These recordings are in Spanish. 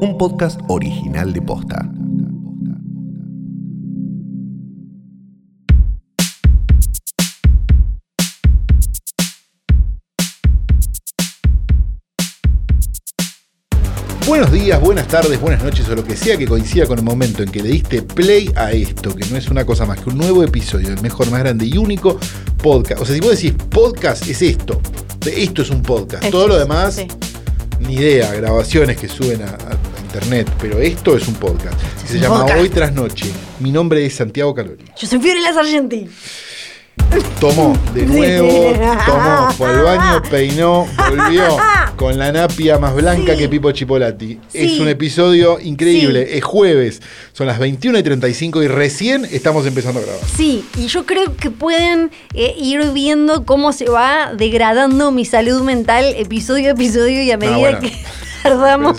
Un podcast original de Posta. Buenos días, buenas tardes, buenas noches o lo que sea que coincida con el momento en que le diste play a esto, que no es una cosa más que un nuevo episodio del mejor, más grande y único podcast. O sea, si vos decís podcast es esto, esto es un podcast. Es- Todo lo demás, sí. ni idea, grabaciones que suben a, a internet, pero esto es un podcast. que Es se llama podcast. Hoy tras Noche. Mi nombre es Santiago Calori. Yo soy Fiorella Sargenti. Tomó de nuevo, tomó, fue al baño, peinó, volvió con la napia más blanca Sí. que Pipo Chipolati. Es un episodio increíble, Sí. es jueves, son las 21 y 35 y recién estamos empezando a grabar. Sí, y yo creo que pueden eh, ir viendo cómo se va degradando mi salud mental episodio a episodio y a medida bueno. que tardamos.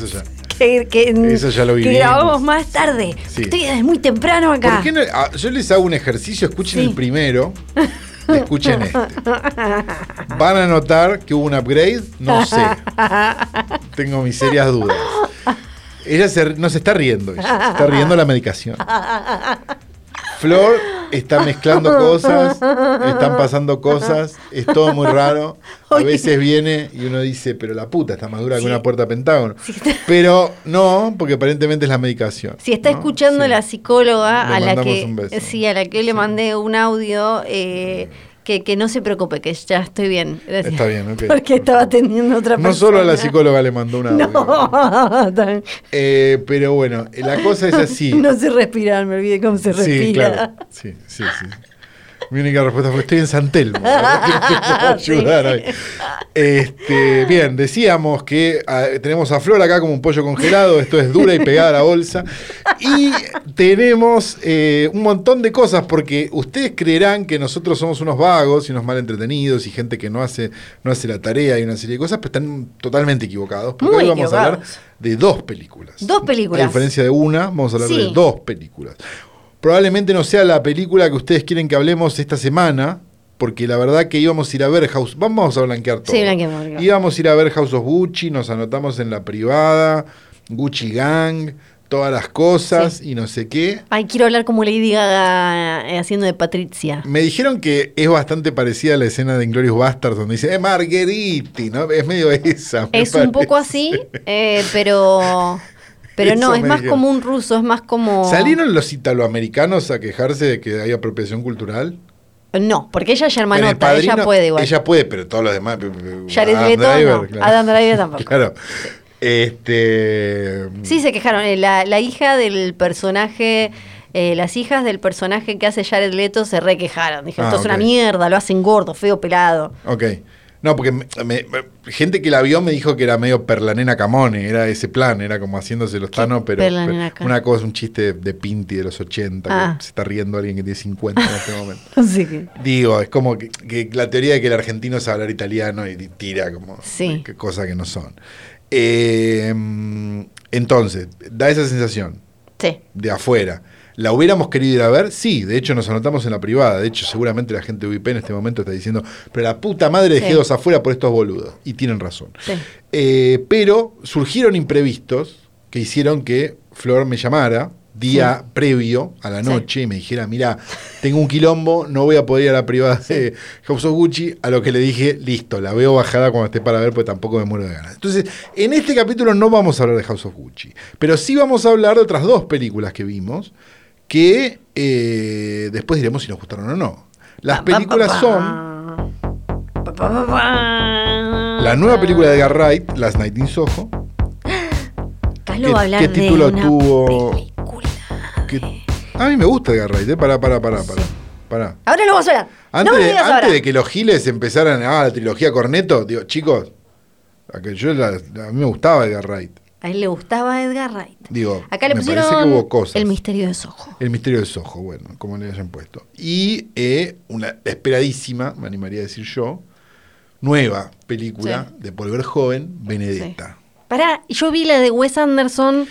Pero eso ya- Que, que- Eso ya lo que grabamos más tarde. Sí. Estoy desde muy temprano acá. ¿Por qué no- ah, yo les hago un ejercicio, escuchen Sí. el primero, escuchen este. ¿Van a notar que hubo un upgrade? No sé. Tengo mis serias dudas. Ella se- no se está riendo, ella, se está riendo la medicación. Flor está mezclando cosas, están pasando cosas, es todo muy raro. A veces viene y uno dice, pero la puta está más dura que una puerta pentágono. Sí, está- Pero no, porque aparentemente es la medicación. Si está ¿no? escuchando Sí. la psicóloga Le a la que sí, a la que le mandé un audio eh, que, que no se preocupe, que ya estoy bien. Gracias. Está bien, ok. Porque estaba atendiendo a otra persona. No solo a la psicóloga le mandó una No. Eh, pero bueno, la cosa es así. no sé respirar, me olvidé cómo se respira. sí, claro. Sí, sí, sí. Mi única respuesta fue estoy en San Telmo. ¿verdad? ¿Qué te puedo ayudar hoy? Este, bien, decíamos que ah, tenemos a Flor acá como un pollo congelado, esto es dura y pegada a la bolsa. Y tenemos eh, un montón de cosas, porque ustedes creerán que nosotros somos unos vagos y unos mal entretenidos y gente que no hace, no hace la tarea y una serie de cosas, pero están totalmente equivocados. Porque Muy hoy vamos a hablar de dos películas. Dos películas. A diferencia de una, vamos a hablar Sí. de dos películas. Probablemente no sea la película que ustedes quieren que hablemos esta semana, porque la verdad que íbamos a ir a ver House. Vamos a blanquear todo. Sí, blanqueemos. Íbamos a ir a ver House of Gucci, nos anotamos en la privada, Gucci Gang, todas las cosas y no sé qué. Ay, quiero hablar como Lady Gaga eh, haciendo de Patricia. Me dijeron que es bastante parecida a la escena de Inglorious Bastards, donde dice, eh, Marguerite, ¿no? Es medio esa. Es un poco así, eh, pero. Pero no, es más dijeron. como un ruso, es más como. ¿Salieron los italoamericanos a quejarse de que hay apropiación cultural? No, porque ella ya En El hermanota, ella puede igual. Ella puede, pero todos los demás. Jared Adam Leto, Driver, no. claro. Adam Driver tampoco. Claro. Este. Sí, se quejaron. eh, La, la hija del personaje. eh, las hijas del personaje que hace Jared Leto se requejaron. Dijeron, Ah, esto es una mierda, lo hacen gordo, feo, pelado. Ok. No, porque me- gente que la vio me dijo que era medio perlanena Camone, era ese plan, era como haciéndose los tanos, pero, una cosa, un chiste de Pinti de los 80, Ah. que se está riendo alguien que tiene 50 en este momento. Así que. Digo, es como que, que la teoría de que el argentino sabe hablar italiano y tira como Sí. cosas que no son. Eh, entonces, da esa sensación Sí. de afuera. ¿La hubiéramos querido ir a ver? Sí, de hecho nos anotamos en la privada. De hecho, seguramente la gente de UIP en este momento está diciendo, pero la puta madre dejé Sí. dos afuera por estos boludos. Y tienen razón. Sí. Eh, pero surgieron imprevistos que hicieron que Flor me llamara día previo a la noche y me dijera, mira, tengo un quilombo, no voy a poder ir a la privada de House of Gucci, a lo que le dije, listo, la veo bajada cuando esté para ver, porque tampoco me muero de ganas. Entonces, en este capítulo no vamos a hablar de House of Gucci, pero sí vamos a hablar de otras dos películas que vimos, que eh, después diremos si nos gustaron o no. Las películas son la nueva película de Edgar Wright, Last Night in Soho, ¿Qué- a qué de título una tuvo? a mí me gusta Edgar Wright, eh, pará, pará, pará, pará. pará. Ahora lo vamos a hablar. Antes, no de, digas antes ahora. de que los giles empezaran a la trilogía Corneto, digo, chicos, a, que yo la- a mí me gustaba Edgar Wright. A él le gustaba Edgar Wright. Digo, Acá le me pusieron parece que hubo cosas. El misterio de Soho. El misterio de Soho, bueno, como le hayan puesto. Y eh, una esperadísima, me animaría a decir yo, nueva película Sí. de Paul Verhoeven, Benedetta. Pará, yo vi la de Wes Anderson.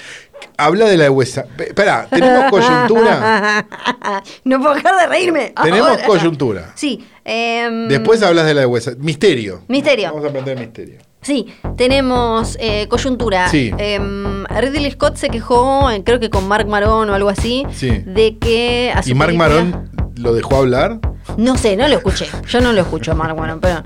Habla de la de Huesa. Esperá, ¿tenemos coyuntura? no puedo dejar de reírme. Tenemos ahora. coyuntura. Sí. em, Después hablas de la de Huesa. Misterio. Misterio. Vamos a plantear misterio. Sí, tenemos eh, coyuntura. Sí. Em, Ridley Scott se quejó, eh, creo que con Mark Maron o algo así, Sí. de que a su ¿Y Mark Maron lo dejó hablar? No sé, no lo escuché. Yo no lo escucho a Mark Maron, pero.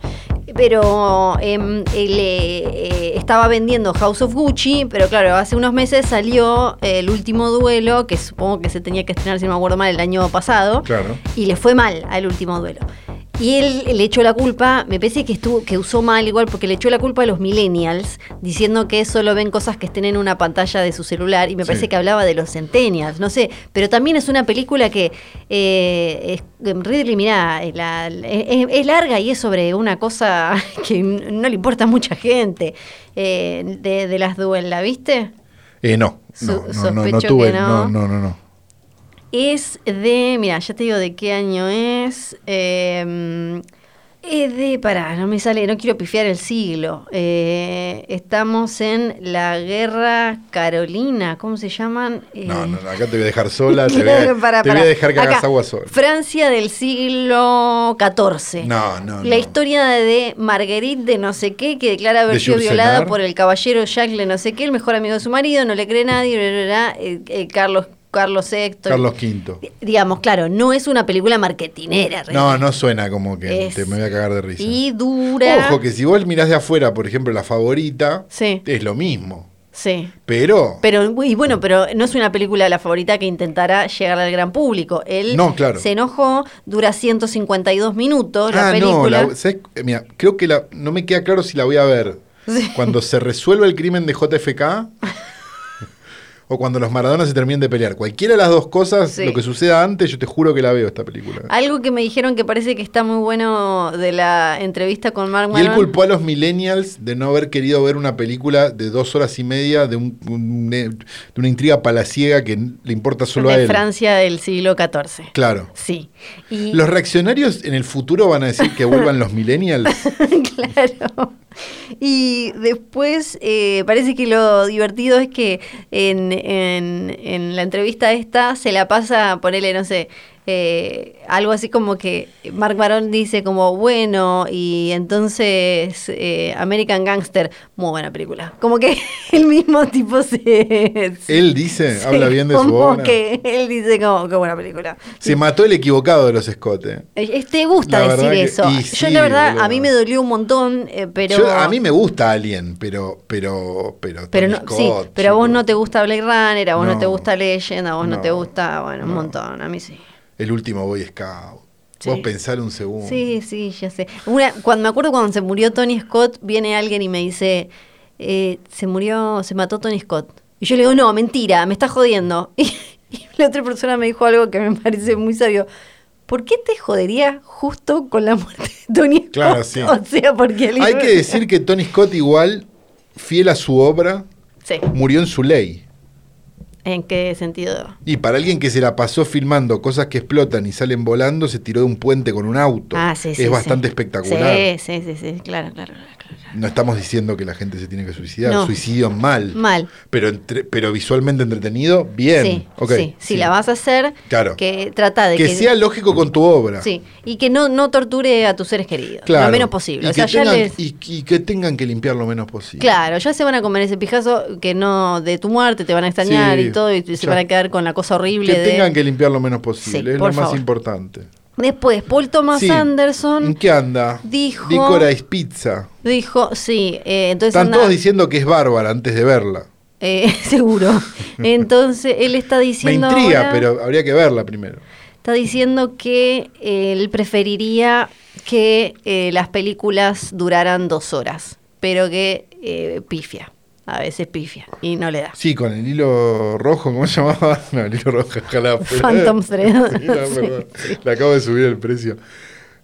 Pero em, él eh, estaba vendiendo House of Gucci, pero claro, hace unos meses salió eh, el último duelo, que supongo que se tenía que estrenar, si no me acuerdo mal, el año pasado. Claro. Y le fue mal al último duelo. Y él le echó la culpa, me parece que estuvo, que usó mal igual, porque le echó la culpa a los millennials, diciendo que solo ven cosas que estén en una pantalla de su celular, y me Sí. parece que hablaba de los centennials, no sé, pero también es una película que eh, es, Ridley, mirá, es, la- es- es larga y es sobre una cosa que no le importa a mucha gente, eh, de, de las duelas, ¿viste? Eh, no, no, no, no, no tuve, no. no, no, no. Es de, mira, ya te digo de qué año es. eh, es de, pará, no me sale, no quiero pifiar el siglo. Eh, estamos en la guerra Carolina, ¿cómo se llaman? Eh, No, no, acá te voy a dejar sola, te voy a, pará, te voy a dejar que hagas Acá, agua sola. Francia del siglo XIV. No, no, La no. historia de Marguerite de no sé qué, que declara haber De sido violada por el caballero Jacques de no sé qué, el mejor amigo de su marido, no le cree nadie, eh, eh, Carlos, Carlos VI. Carlos V. Digamos, claro, no es una película marketinera. No, realmente. no suena como que Es- te me voy a cagar de risa. Y dura. Ojo, que si vos mirás de afuera, por ejemplo, la favorita, Sí. es lo mismo. Sí. Pero, Pero, y bueno, pero no es una película la favorita que intentará llegar al gran público. Él No, claro. se enojó, dura 152 minutos la ah, no, película. la- ¿sabés? Eh, Mira, creo que la, no me queda claro si la voy a ver Sí. cuando se resuelva el crimen de JFK o cuando los Maradonas se terminen de pelear. Cualquiera de las dos cosas, Sí. lo que suceda antes, yo te juro que la veo esta película. Algo que me dijeron que parece que está muy bueno de la entrevista con Mark Y él Maron. culpó a los millennials de no haber querido ver una película de dos horas y media de, un- un- de una intriga palaciega que le importa solo a él. Francia del siglo XIV. Claro. Sí. Y, Los reaccionarios en el futuro van a decir que vuelvan los millennials. claro. Y después eh, parece que lo divertido es que en, en- en la entrevista esta se la pasa, ponele, no sé, eh, algo así como que Mark Maron dice como, bueno, y entonces eh, American Gangster, muy buena película. Como que el mismo tipo se... Él dice, se- habla bien de su como obra. que él dice como, qué buena película. Se mató el equivocado de los Scott. eh. Eh, Te gusta La decir que- eso. Yo sí, la verdad, boludo. a mí me dolió un montón, eh, pero... Yo- a mí me gusta Alien, pero, pero, pero, Pero no, sí, Scott, pero a vos no te gusta Blade Runner, a vos no, No. te gusta Legend, a vos no, No. te gusta, bueno, un montón, a mí sí. El último Boy Scout. Sí. Vos pensar un segundo. Sí, sí, ya sé. Una, cuando me acuerdo cuando se murió Tony Scott, viene alguien y me dice, eh, se murió, se mató Tony Scott. Y yo le digo, no, mentira, me estás jodiendo. Y, y la otra persona me dijo algo que me parece muy sabio. ¿Por qué te jodería justo con la muerte de Tony Scott? Claro, sí. O sea, porque Hay que decir que Tony Scott igual, fiel a su obra, Sí. murió en su ley. ¿En qué sentido? Y para alguien que se la pasó filmando cosas que explotan y salen volando, se tiró de un puente con un auto. Ah, sí, es sí, bastante sí. espectacular. Sí, sí, sí, sí, claro, claro, claro. No estamos diciendo que la gente se tiene que suicidar. No. Suicidio mal. Mal. Pero, entre- pero visualmente entretenido, bien. Sí, Ok, sí. Si la vas a hacer, Claro. que trata de que, que, sea lógico con tu obra. sí, y que no, no torture a tus seres queridos, Claro. lo menos posible. Y, O sea, que ya tengan, les- y, y que tengan que limpiar lo menos posible. Claro, ya se van a comer ese pijazo que no de tu muerte, te van a extrañar Sí, y todo, y se ya. van a quedar con la cosa horrible Que de... tengan que limpiar lo menos posible. Es lo más importante. Después, Paul Thomas Sí. Anderson ¿En qué anda? dijo- Licorice Pizza. dijo, sí, eh, entonces Están anda- todos diciendo que es bárbara antes de verla. eh, seguro. Entonces él está Me diciendo intriga, ahora- pero habría que verla primero. Está diciendo que eh, él preferiría que eh, las películas duraran dos horas, pero que eh, pifia, a veces pifia, y no le da. Sí, con el hilo rojo, ¿cómo se llamaba? No, el hilo rojo, ojalá. Phantom Thread. Sí, no, Sí, perdón. Le acabo de subir el precio.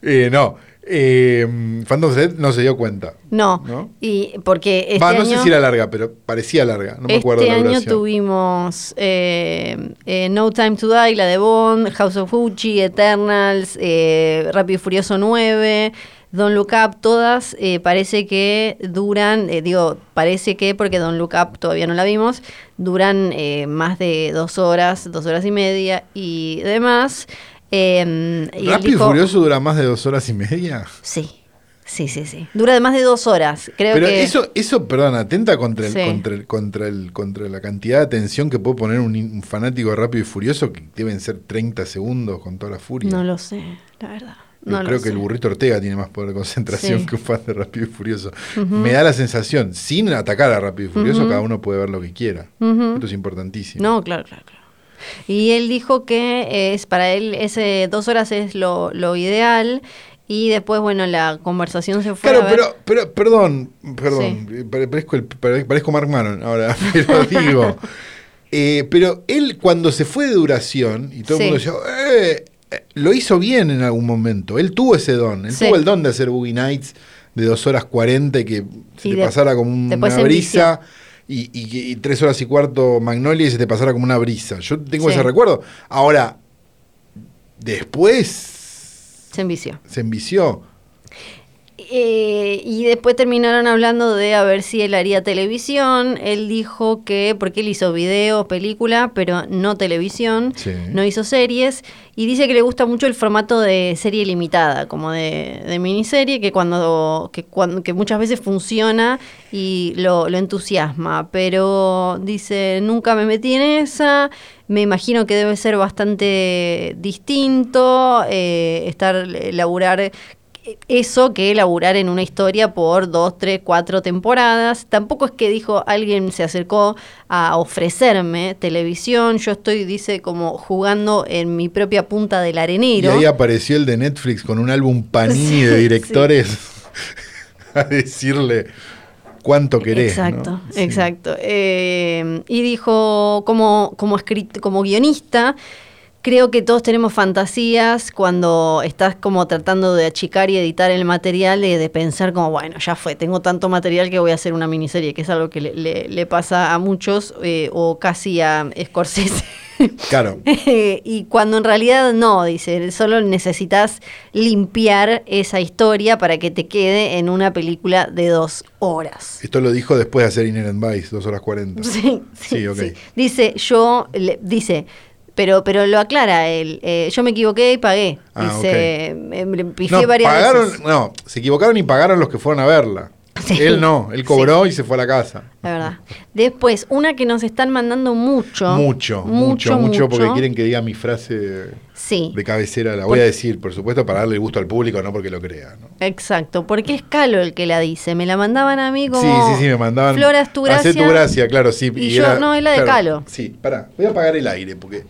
Eh, no, eh, Phantom Thread no se dio cuenta. No, ¿No? y porque este Va, no año, sé si era larga, pero parecía larga. No me acuerdo este la año tuvimos eh, eh, No Time to Die, la de Bond, House of Gucci, Eternals, eh, Rápido y Furioso 9, Don't Look Up, todas eh, parece que duran, eh, digo, parece que, porque Don't Look Up todavía no la vimos, duran eh, más de dos horas, dos horas y media y demás. Eh, y ¿Rápido y Furioso dura más de dos horas y media? Sí, Sí, sí, sí. Dura de más de dos horas. Creo Pero que. eso, eso, perdón, atenta contra el, Sí. contra el, contra el, contra la cantidad de atención que puede poner un, un fanático Rápido y Furioso, que deben ser 30 segundos con toda la furia. No lo sé, la verdad. Yo No creo que sé. el burrito Ortega tiene más poder de concentración Sí. que un fan de Rápido y Furioso. Me da la sensación, sin atacar a Rápido y Furioso, cada uno puede ver lo que quiera. Ujú. Esto es importantísimo. No, claro, claro, claro. Y él dijo que es para él ese dos horas es lo, lo ideal y después, bueno, la conversación se fue Claro, a ver- pero, pero, perdón, perdón, pare- parezco, el- pare- parezco Mark Maron ahora, pero digo, eh, pero él cuando se fue de duración, y todo Sí. el mundo decía, "Eh", eh, lo hizo bien en algún momento, él tuvo ese don, él Sí. tuvo el don de hacer Boogie Nights de dos horas 40 y que se Y te de- pasara como una brisa. Y, y- y tres horas y cuarto Magnolia y se te pasara como una brisa. Yo tengo Sí. ese recuerdo. Ahora, después se envició. se envició. Eh, y después terminaron hablando de a ver si él haría televisión. Él dijo que, porque él hizo videos, película, pero no televisión, Sí. no hizo series. Y dice que le gusta mucho el formato de serie limitada, como de, de miniserie, que cuando, que cuando que muchas veces funciona y lo, lo entusiasma. Pero dice, nunca me metí en esa. Me imagino que debe ser bastante distinto eh, estar, eh, laburar eso que elaborar en una historia por dos, tres, cuatro temporadas. Tampoco es que dijo alguien se acercó a ofrecerme televisión. Yo estoy, dice, como jugando en mi propia punta del Y arenero. ahí apareció el de Netflix con un álbum Panini Sí, de directores a decirle cuánto querés. ¿no? Exacto, Sí. exacto. Eh, y dijo, como, como, escrit- como guionista, creo que todos tenemos fantasías cuando estás como tratando de achicar y editar el material, de, de pensar como, bueno, ya fue, tengo tanto material que voy a hacer una miniserie, que es algo que le, le- le pasa a muchos, eh, o casi a Scorsese. Claro. y cuando en realidad no, dice, solo necesitas limpiar esa historia para que te quede en una película de dos horas. Esto lo dijo después de hacer Inherent Vice, 2 horas 40. Sí, sí, Sí, ok. sí. Dice, yo, le- dice, pero, pero lo aclara él, eh, yo me equivoqué y pagué. Ah, dice, me pifié No, varias pagaron, veces. no, se equivocaron y pagaron los que fueron a verla. Sí. Él no, él cobró y se fue a la casa. La verdad. Después, una que nos están mandando mucho. Mucho, mucho, mucho, porque quieren que diga mi frase Sí. de cabecera. La voy a decir, por supuesto, para darle gusto al público, no porque lo crea. ¿no? Exacto, porque es Calo el que la dice. Me la mandaban a mí como. Sí, sí, sí, me mandaban. Flora es tu gracia. Hacé tu gracia, claro, sí. Y yo, no, es la de Calo. Sí, pará, voy a apagar el aire porque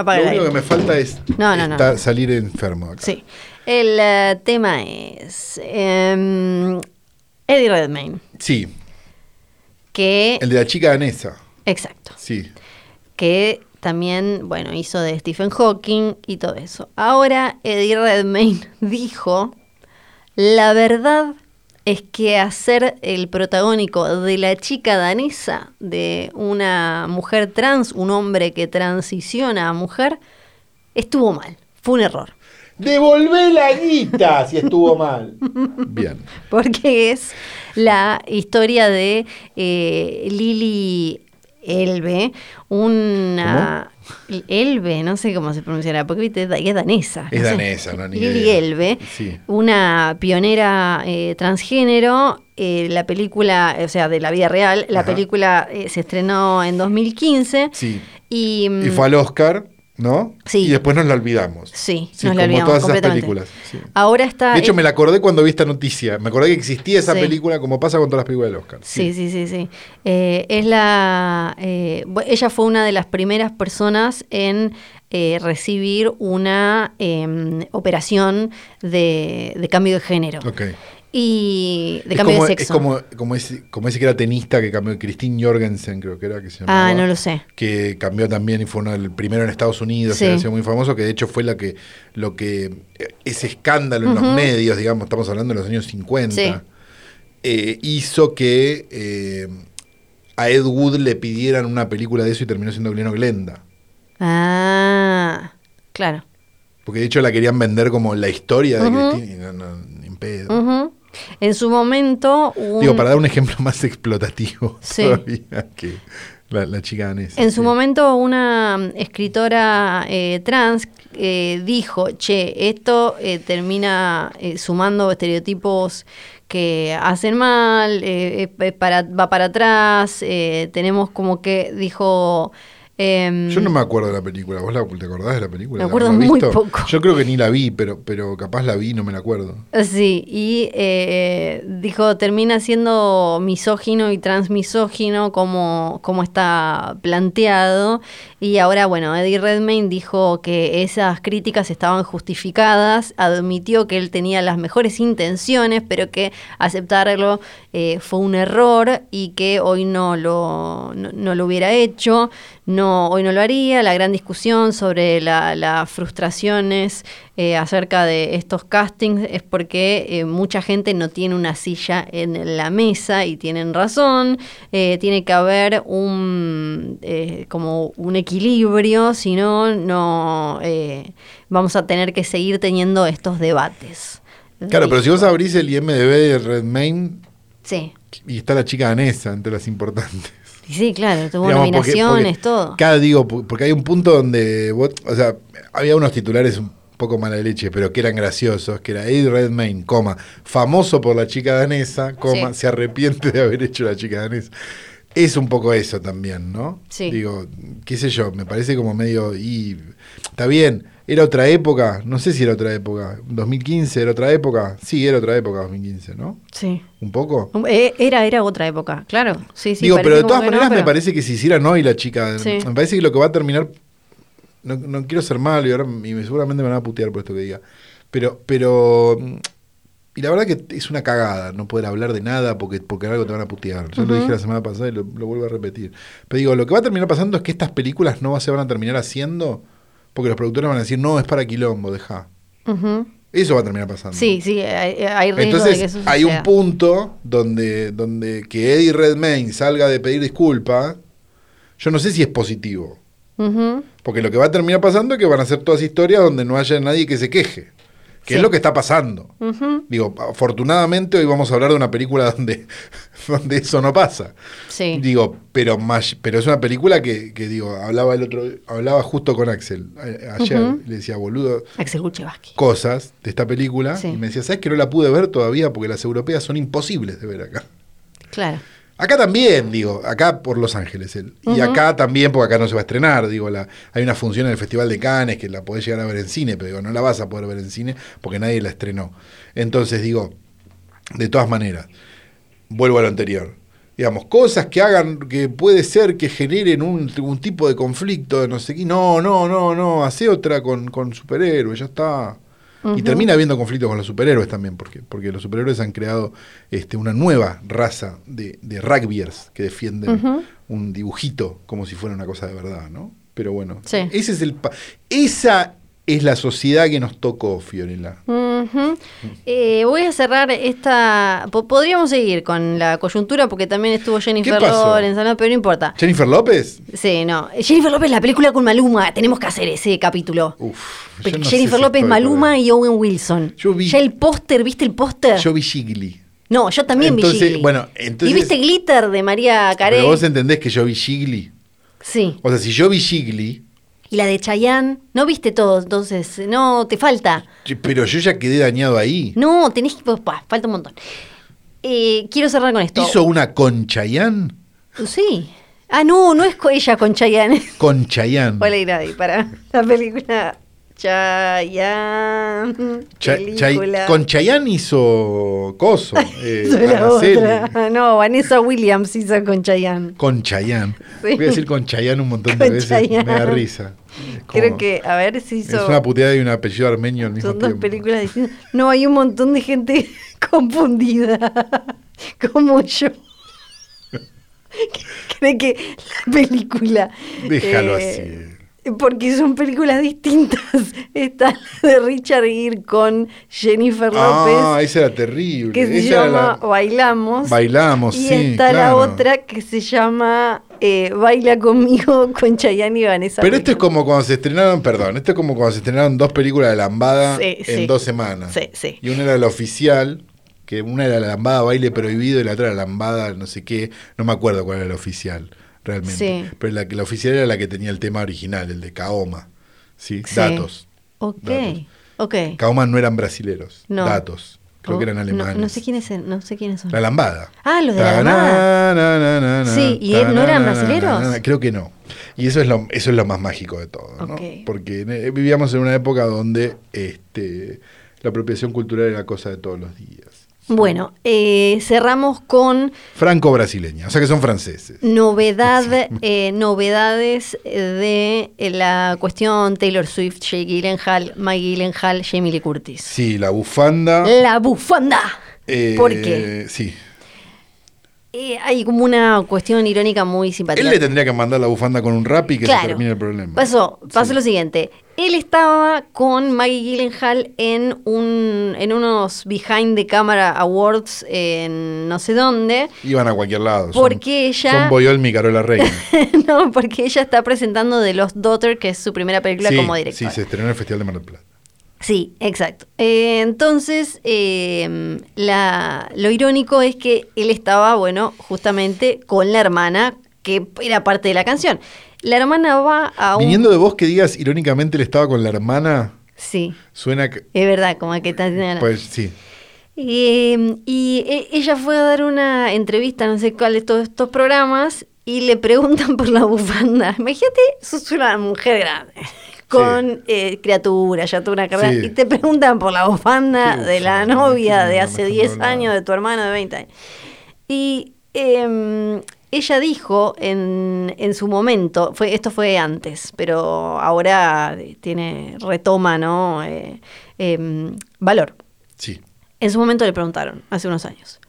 Apaga lo único que me falta es No, no, no. salir enfermo acá. Sí. El eh, tema es. em, Eddie Redmayne. Sí, Que. el de la chica danesa. Exacto. Sí. que también, bueno, hizo de Stephen Hawking y todo eso. Ahora Eddie Redmayne dijo, la verdad es que hacer el protagónico de la chica danesa, de una mujer trans, un hombre que transiciona a mujer, estuvo mal, fue un error. Devolvé la guita si estuvo mal. Bien. Porque es la historia de eh, Lily Elbe, una... Elbe, no sé cómo se pronunciará, porque viste, es danesa. Es no sé. danesa, no, ni idea. Elbe, Sí. una pionera eh, transgénero. eh, la película, o sea, de la vida real, la Ajá. película eh, se estrenó en 2015 Sí. y... mm, Y fue al Oscar, ¿no? Sí. Y después nos la olvidamos. Sí, Sí, nos la como olvidamos todas esas películas. sí. Ahora está... De hecho, me la acordé cuando vi esta noticia. Me acordé que existía esa Sí. película, como pasa con todas las películas del Oscar. Sí, sí, sí, sí. Eh, es la, eh, ella fue una de las primeras personas en eh, recibir una em, operación de, de cambio de género Ok. Y de es cambio como, de es sexo. como, como, ese, como ese que era tenista que cambió, Christine Jorgensen, creo que era que se llamaba. ah, no lo sé. que cambió también y fue uno del primero en Estados Unidos, Sí. que ha sido muy famoso, que de hecho fue la que, lo que, ese escándalo en los medios, digamos, estamos hablando de los años 50, Sí. eh, hizo que eh, a Ed Wood le pidieran una película de eso y terminó siendo Gleno Glenda. Ah, claro. Porque de hecho la querían vender como la historia de. Christine y no, no, ni en pedo. En su momento. un- Digo, para dar un ejemplo más explotativo Sí. todavía que la, la chica danesa. En su sí. momento una mm, escritora eh, trans eh, dijo, che, esto eh, termina eh, sumando estereotipos que hacen mal, eh, para, va para atrás, tenemos como que dijo... em, Yo no me acuerdo de la película. ¿Vos la, te acordás de la película? Me ¿La acuerdo muy visto? poco. Yo creo que ni la vi, pero, pero capaz la vi y no me la acuerdo. Sí, y eh, dijo, termina siendo misógino y transmisógino como, como está planteado. Y ahora, bueno, Eddie Redmayne dijo que esas críticas estaban justificadas, admitió que él tenía las mejores intenciones, pero que aceptarlo eh, fue un error y que hoy no lo, no, lo hubiera hecho, no, hoy no lo haría. La gran discusión sobre la- las frustraciones eh, acerca de estos castings es porque eh, mucha gente no tiene una silla en la mesa y tienen razón. Eh, tiene que haber un eh, como un equilibrio, si no, no vamos a tener que seguir teniendo estos debates. Claro, pero si vos abrís el IMDB de Redmayne Sí, y está la chica danesa entre las importantes. Sí, claro, tuvo Digamos, nominaciones, porque todo. Cada digo, porque hay un punto donde vos, o sea, había unos titulares un poco mala leche, pero que eran graciosos, que era Eddie Redmayne, coma, famoso por la chica danesa, coma, Sí. se arrepiente de haber hecho la chica danesa. Es un poco eso también, ¿no? Sí. Digo, qué sé yo, me parece como medio y está bien, era otra época, no sé si era otra época, 2015 era otra época, sí, era otra época 2015, ¿no? Sí. Un poco. Eh, Era, era otra época, claro. Sí, sí, Digo, pero de todas no, maneras me parece que si hicieran hoy la chica, Sí. me parece que lo que va a terminar, no, no quiero ser malo y ahora y me- seguramente me van a putear por esto que diga, pero, pero, mm, y la verdad que es una cagada no poder hablar de nada porque, porque algo te van a putear. Yo lo dije la semana pasada y lo, lo vuelvo a repetir. Pero digo, lo que va a terminar pasando es que estas películas no se van a terminar haciendo porque los productores van a decir, no, es para quilombo, deja. Eso va a terminar pasando. Sí, sí, hay, hay riesgo Entonces de que eso hay un punto donde, donde que Eddie Redmayne salga de pedir disculpas, yo no sé si es positivo. Porque lo que va a terminar pasando es que van a ser todas historias donde no haya nadie que se queje. Que Sí. es lo que está pasando. Digo, afortunadamente hoy vamos a hablar de una película donde, donde eso no pasa. Sí. Digo, pero más, pero es una película que, que digo, hablaba el otro, hablaba justo con Axel a- ayer, le decía, boludo, Axel cosas de esta película Sí. y me decía, ¿sabes que no la pude ver todavía porque las europeas son imposibles de ver acá? Claro. Acá también, digo, acá por Los Ángeles. Y acá también, porque acá no se va a estrenar, digo, la, hay una función en el Festival de Cannes que la podés llegar a ver en cine, pero digo, no la vas a poder ver en cine porque nadie la estrenó. Entonces, digo, de todas maneras, vuelvo a lo anterior. Digamos, cosas que hagan, que puede ser que generen un, un tipo de conflicto, de no sé qué. No, no, no, no, hace otra con, con superhéroes, ya está. Y termina habiendo conflicto con los superhéroes también, porque, porque los superhéroes han creado este, una nueva raza de, de rugbyers que defienden un dibujito como si fuera una cosa de verdad, ¿no? Pero bueno, Sí. ese es el esa es la sociedad que nos tocó, Fiorella. Eh, voy a cerrar esta. po- Podríamos seguir con la coyuntura porque también estuvo Jennifer ¿no? pero no importa. ¿Jennifer López? Sí, no. Jennifer López, la película con Maluma. Tenemos que hacer ese capítulo. Uf, no Jennifer si López, Maluma y Owen Wilson. Yo vi- ¿Ya el póster? ¿Viste el póster? Yo vi Gigli. No, yo también Entonces, vi Gigli. bueno, entonces- ¿Y viste Glitter de María Carey? Pero vos entendés que yo vi Gigli. Sí. O sea, si yo vi Gigli, Y la de Chayanne, ¿no viste todo? Entonces, no, te falta. pero yo ya quedé dañado ahí. No, tenés que... pa, falta un montón. Eh, quiero cerrar con esto. ¿Hizo una con Chayanne? Sí. Ah, no, no es ella con Chayanne. Con Chayanne. Hola Iradi, para la película Chayanne. Cha- película. Chay- con Chayanne hizo Coso. eh, otra. No, Vanessa Williams hizo con Chayanne. Con Chayanne. Sí. Voy a decir con Chayanne un montón de veces. Chayanne. Me da risa. Como- Creo que, a ver si hizo... Es una puteada y un apellido armenio al mismo Son dos películas distintas. No, hay un montón de gente confundida, como yo. Cree que la película. Déjalo eh, Porque son películas distintas. Está la de Richard Gere con Jennifer López, Ah, esa era terrible. que se Esa llama la- Bailamos. Bailamos, y sí, está la otra que se llama eh, Baila conmigo con Chayanne y Vanessa. Pero esto es como cuando se estrenaron, perdón, esto es como cuando se estrenaron dos películas de Lambada Sí, en sí. dos semanas. Sí, sí. Y una era la oficial, que una era la lambada baile prohibido y la otra era la lambada no sé qué, no me acuerdo cuál era la oficial realmente, Sí. pero la, la oficial era la que tenía el tema original, el de Kaoma, ¿sí? Sí. Datos. Ok, Datos. ok. Kaoma no eran brasileros, No. datos, creo que eran Oh, alemanes. No, no sé quiénes, no sé quiénes son. La lambada. Ah, los de la lambada. Sí, ¿y él no eran brasileros? Creo que no. Y eso es lo, eso es lo más mágico de todo, ¿no? Ok. Porque eh, vivíamos en una época donde este, la apropiación cultural era cosa de todos los días. Bueno, eh, cerramos con Franco-brasileña, o sea que son franceses. novedad, eh, novedades de eh, la cuestión Taylor Swift, Jake Gyllenhaal, Mike Gyllenhaal, Jamie Lee Curtis. Sí, la bufanda. La bufanda. eh, ¿Por qué? Sí. Eh, hay como una cuestión irónica muy simpática. Él le tendría que mandar la bufanda con un rap y que se termine el problema. Pasó, pasó Sí. lo siguiente. Él estaba con Maggie Gyllenhaal en un en unos behind the camera awards en no sé dónde, Iban a cualquier lado. son- Porque ella- Son Boyolmi y Carola Reina. no, porque ella está presentando The Lost Daughter, que es su primera película sí, como sí, directora. se estrenó en el Festival de Mar del Plata. Sí, exacto. Eh, entonces, eh, la- lo irónico es que él estaba, bueno, justamente con la hermana, que era parte de la canción. La hermana va a un... Viniendo de vos que digas irónicamente él estaba con la hermana, Sí, suena que. es verdad, como que está... Pues sí. Eh, y e- ella fue a dar una entrevista, no sé cuál de todos estos programas, y le preguntan por la bufanda. Imagínate, sos una mujer grande, con eh, criatura, ya tuvo una carrera, Sí. y te preguntan por la bufanda ¿Qué de la novia ¿Qué de hace no, 10 no, años, de tu hermano de 20 años. Y em, ella dijo en, en su momento, fue, esto fue antes, pero ahora tiene, retoma, ¿no? Eh, em, valor. Sí. En su momento le preguntaron, hace unos años,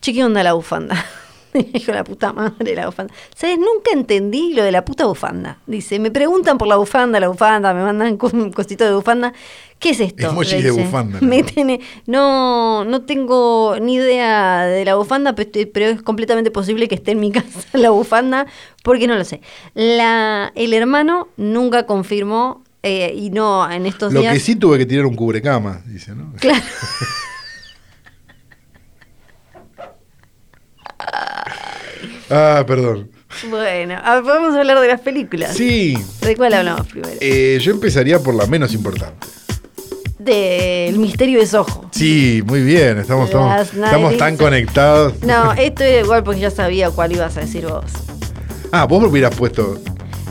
chiqui, onda la bufanda? Dijo la puta madre, la bufanda. ¿Sabes? Nunca entendí lo de la puta bufanda. Dice, me preguntan por la bufanda, la bufanda, me mandan un cosito de bufanda. ¿Qué es esto? Emojis Le de bufanda, ¿no? Me tiene- no, no tengo ni idea de la bufanda, pe- pero es completamente posible que esté en mi casa la bufanda, porque no lo sé. La, el hermano nunca confirmó, eh, y no en estos Lo días... que sí tuve que tirar un cubrecama, dice, ¿no? Claro. Ah, perdón. Bueno, a ver, podemos hablar de las películas. Sí. ¿De cuál hablamos primero? eh, yo empezaría por la menos importante. Del misterio de Soho. Sí, muy bien. Estamos, estamos, tan conectados. No, esto es igual porque ya sabía cuál ibas a decir vos. Ah, vos me hubieras puesto.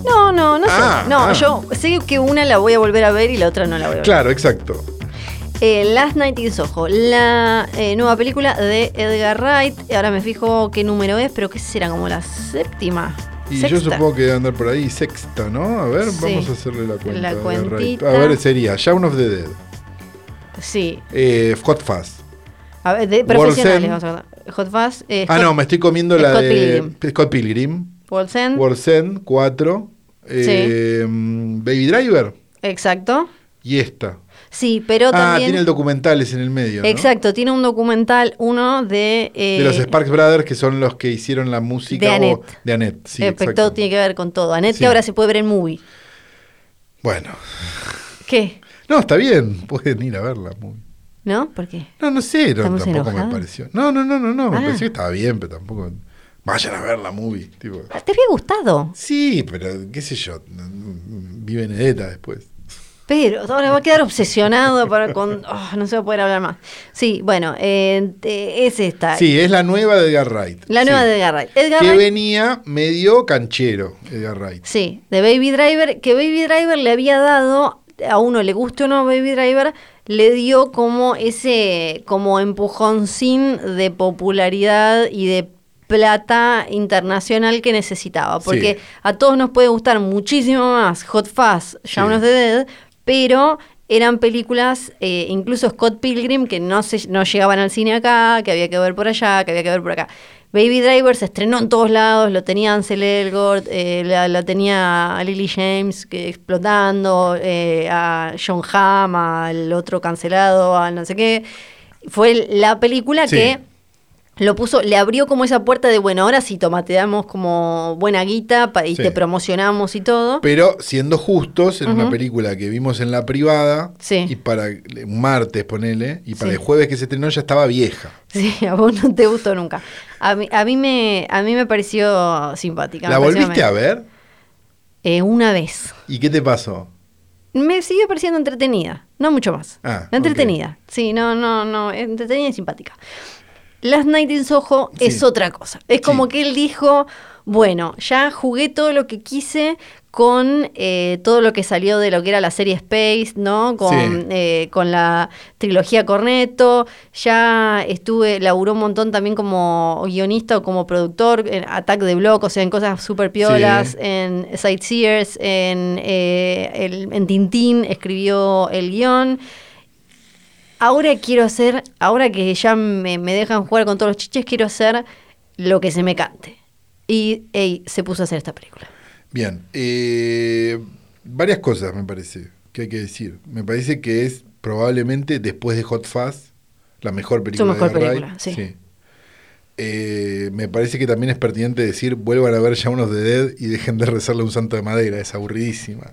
No, no, no Ah, sé. No, ah. yo sé que una la voy a volver a ver y la otra no la voy a ver. Claro, exacto. Eh, Last Night in Soho, la eh, nueva película de Edgar Wright. Ahora me fijo qué número es, pero que será como la séptima. Y yo supongo que debe andar por ahí sexta, ¿no? A ver, Sí. vamos a hacerle la cuenta. La cuentita. A ver, sería Shaun of the Dead, Sí. eh, Hot Fuzz. A ver, de profesionales, vamos a ver. Hot Fuzz. eh, Ah, Scott- no, me estoy comiendo la Scott de Pilgrim. Scott Pilgrim. World's End, 4. Baby Driver Exacto. y esta. Sí, pero ah, también. tiene el documental ese en el medio. ¿no? Exacto, tiene un documental, uno de. eh, De los Sparks Brothers, que son los que hicieron la música. De o- Annette. de Annette, sí. eh, pero exacto. todo tiene que ver con todo. Annette, Sí. que ahora se puede ver en movie. Bueno. ¿Qué? No, está bien. Pueden ir a verla. Muy... ¿No? ¿Por qué? No, no sé. no, ¿Estamos tampoco me pareció. No, no, no, no. no. Me Ah. pareció que estaba bien, pero tampoco. Vayan a ver la movie. Tipo. Ah, ¿Te había gustado? Sí, pero qué sé yo. Vi Benedetta después. Pero ahora va a quedar obsesionado para con. oh, no se va a poder hablar más. Sí, bueno, eh, es esta. Sí, es la nueva de Edgar Wright. La nueva Sí. de Edgar Wright. Edgar Que Wright- venía medio canchero, Edgar Wright. Sí, de Baby Driver, que Baby Driver le había dado, a uno le guste o no Baby Driver, le dio como ese, como empujoncín de popularidad y de plata internacional que necesitaba. Porque Sí. a todos nos puede gustar muchísimo más Hot Fuzz, Shaun Sí. of the Dead, pero eran películas, eh, incluso Scott Pilgrim, que no, se, no llegaban al cine acá, que había que ver por allá, que había que ver por acá. Baby Driver se estrenó en todos lados, lo tenía Ansel Elgort, eh, la, la tenía a Lily James que, explotando, eh, a John Hamm, al otro cancelado, a no sé qué. Fue la película Sí. que lo puso, le abrió como esa puerta de, bueno, ahora sí, toma, te damos como buena guita y Sí. te promocionamos y todo. Pero siendo justos, en una película que vimos en la privada, Sí. y para un martes, ponele, y para Sí. el jueves que se estrenó ya estaba vieja. Sí, a vos no te gustó nunca. A mí, a mí, me, a mí me pareció simpática. ¿La volviste a ver? Eh, una vez. ¿Y qué te pasó? Me sigue pareciendo entretenida, no mucho más. Ah, entretenida, sí, no, no, no, entretenida y simpática. Last Night in Soho Sí. es otra cosa. Es como que él dijo, bueno, ya jugué todo lo que quise con eh, todo lo que salió de lo que era la serie Space, ¿no? Con, Sí. eh, con la trilogía Cornetto. Ya estuve, laburó un montón también como guionista o como productor en Attack de Block, o sea, en cosas super piolas, Sí. en Sightseers, en, eh, el- en Tintín escribió el guion. Ahora quiero hacer, ahora que ya me, me dejan jugar con todos los chiches, quiero hacer lo que se me cante. Y ey, se puso a hacer esta película. Bien, eh, varias cosas me parece que hay que decir. Me parece que es probablemente después de Hot Fuzz la mejor película mejor de Guy película, Ritchie. sí. Eh, me parece que también es pertinente decir vuelvan a ver ya unos de Dead y dejen de rezarle a un santo de madera, es aburridísima.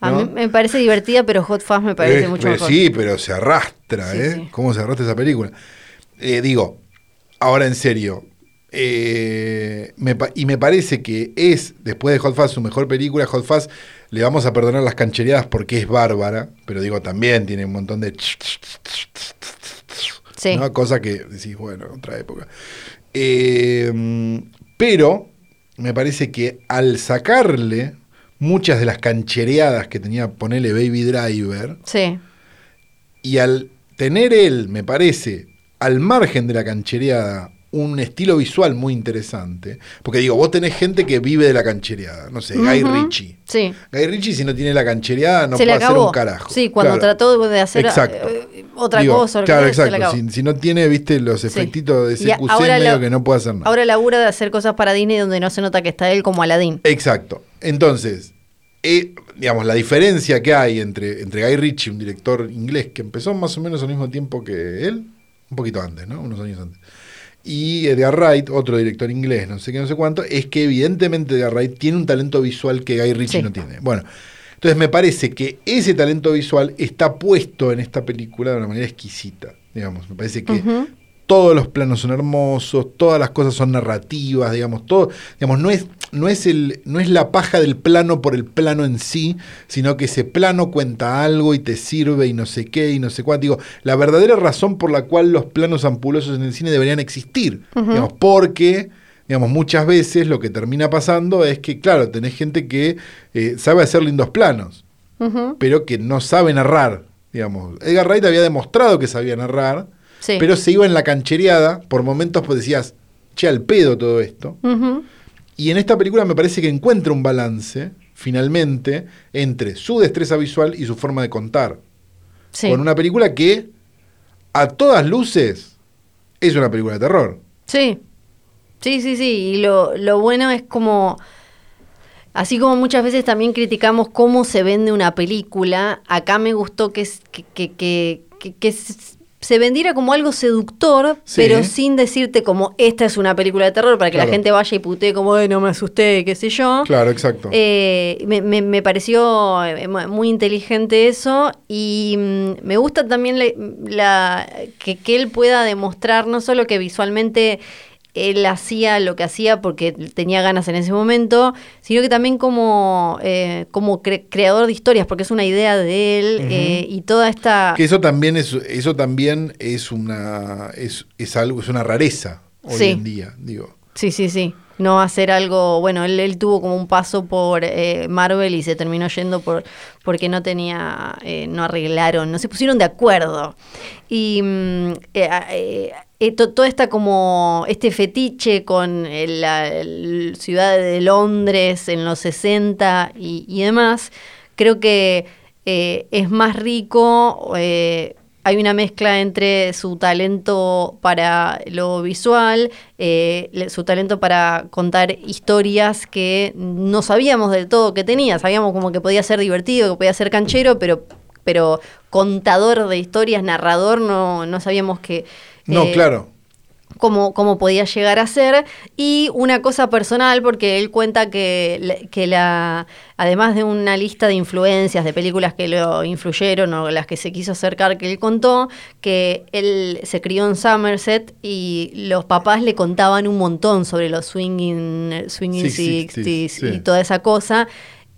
A mí me parece divertida, pero Hot Fuzz me parece Eh, mucho mejor. Sí, pero se arrastra, Sí, ¿eh? sí. ¿Cómo se arrastra esa película? Eh, digo, ahora en serio, eh, me y me parece que es, después de Hot Fuzz, su mejor película. Hot Fuzz le vamos a perdonar las canchereadas porque es bárbara, pero digo, también tiene un montón de... Sí. ¿no? Cosa que decís, bueno, otra época. Eh, pero me parece que al sacarle muchas de las canchereadas que tenía ponerle Baby Driver, Sí. y al tener él, me parece, al margen de la canchereada, un estilo visual muy interesante, porque digo, vos tenés gente que vive de la canchereada, no sé, Guy. Ritchie. Sí. Guy Ritchie si no tiene la canchereada no se puede hacer un carajo. Sí, cuando Claro. trató de hacer Exacto. eh, otra Digo, cosa. Claro, exacto. Si, si no tiene, viste, los Sí. efectitos de CQC ahora medio la- que no puede hacer nada. Ahora labura de hacer cosas para Disney donde no se nota que está él como Aladdin. Exacto. Entonces, eh, digamos, la diferencia que hay entre, entre Guy Ritchie, un director inglés que empezó más o menos al mismo tiempo que él, un poquito antes, ¿no? Unos años antes. Y Edgar Wright, otro director inglés, no sé qué, no sé cuánto, es que evidentemente Edgar Wright tiene un talento visual que Guy Ritchie Sí. no tiene. Bueno, entonces me parece que ese talento visual está puesto en esta película de una manera exquisita, digamos. Me parece que. Todos los planos son hermosos, todas las cosas son narrativas, digamos, todo, digamos, no es, no es el, no es la paja del plano por el plano en sí, sino que ese plano cuenta algo y te sirve y no sé qué y no sé cuánto. Digo, la verdadera razón por la cual los planos ampulosos en el cine deberían existir, digamos, porque digamos, muchas veces lo que termina pasando es que, claro, tenés gente que eh, sabe hacer lindos planos, pero que no sabe narrar, digamos. Edgar Wright había demostrado que sabía narrar, Sí. pero se iba en la canchereada, por momentos pues decías, che, al pedo todo esto. Y en esta película me parece que encuentra un balance, finalmente, entre su destreza visual y su forma de contar. Sí. Con una película que, a todas luces, es una película de terror. Sí, sí, sí, sí. Y lo, lo bueno es como, así como muchas veces también criticamos cómo se vende una película, acá me gustó que, que, que, que, que- se vendiera como algo seductor, Sí. pero sin decirte como esta es una película de terror para que Claro. la gente vaya y putee como, "Ay, no me asusté, qué sé yo. Claro, exacto. Eh, me, me- me pareció eh, mu- muy inteligente eso y mm, me gusta también la, la- que, que él pueda demostrar no solo que visualmente él hacía lo que hacía porque tenía ganas en ese momento, sino que también como, eh, como cre- creador de historias, porque es una idea de él eh, y toda esta... que eso también es, eso también es una, es, es algo, es una rareza hoy Sí. en día, digo. Sí, sí, sí. No hacer algo, bueno, él, tuvo como un paso por eh, Marvel y se terminó yendo por porque no tenía, eh, no arreglaron, no se pusieron de acuerdo. Y mm, eh, eh, to- toda esta como, este fetiche con la, ciudad de Londres en los 60 y, demás, creo que es más rico, eh, hay una mezcla entre su talento para lo visual, eh, su talento para contar historias que no sabíamos del todo que tenía, sabíamos como que podía ser divertido, que podía ser canchero, pero, pero contador de historias, narrador, no, no sabíamos que... No, eh, claro. Cómo, cómo podía llegar a ser. Y una cosa personal, porque él cuenta que, que la, además de una lista de influencias, de películas que lo influyeron o las que se quiso acercar, que él contó, que él se crió en Somerset y los papás le contaban un montón sobre los swinging, swinging Six 60s sixties, y sí. toda esa cosa.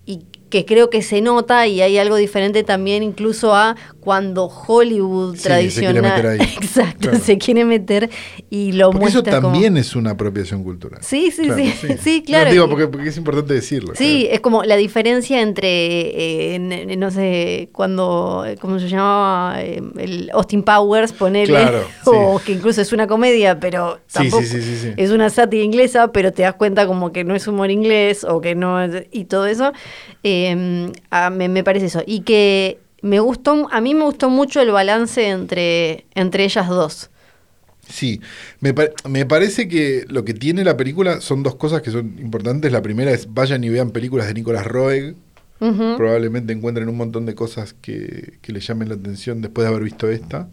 Y que creo que se nota y hay algo diferente también incluso a cuando Hollywood Sí, se quiere tradicional meter ahí. exacto Claro. se quiere meter y lo Porque eso como- también es una apropiación cultural. Sí, sí, Claro, sí. Sí, claro. No, digo, porque, porque es importante decirlo. Sí, claro. es como la diferencia entre, eh, no sé, cuando, eh, ¿cómo se llamaba? Eh, el Austin Powers, ponele, Claro, o que incluso es una comedia, pero tampoco sí, sí, sí, sí. es una sátira inglesa, pero te das cuenta como que no es humor inglés o que no es, y todo eso, eh, a- me, me parece eso. Y que me gustó, a mí me gustó mucho el balance entre, entre ellas dos. Sí, me, me parece que lo que tiene la película son dos cosas que son importantes. La primera es vayan y vean películas de Nicolas Roeg. Probablemente encuentren un montón de cosas que, que les llamen la atención después de haber visto esta.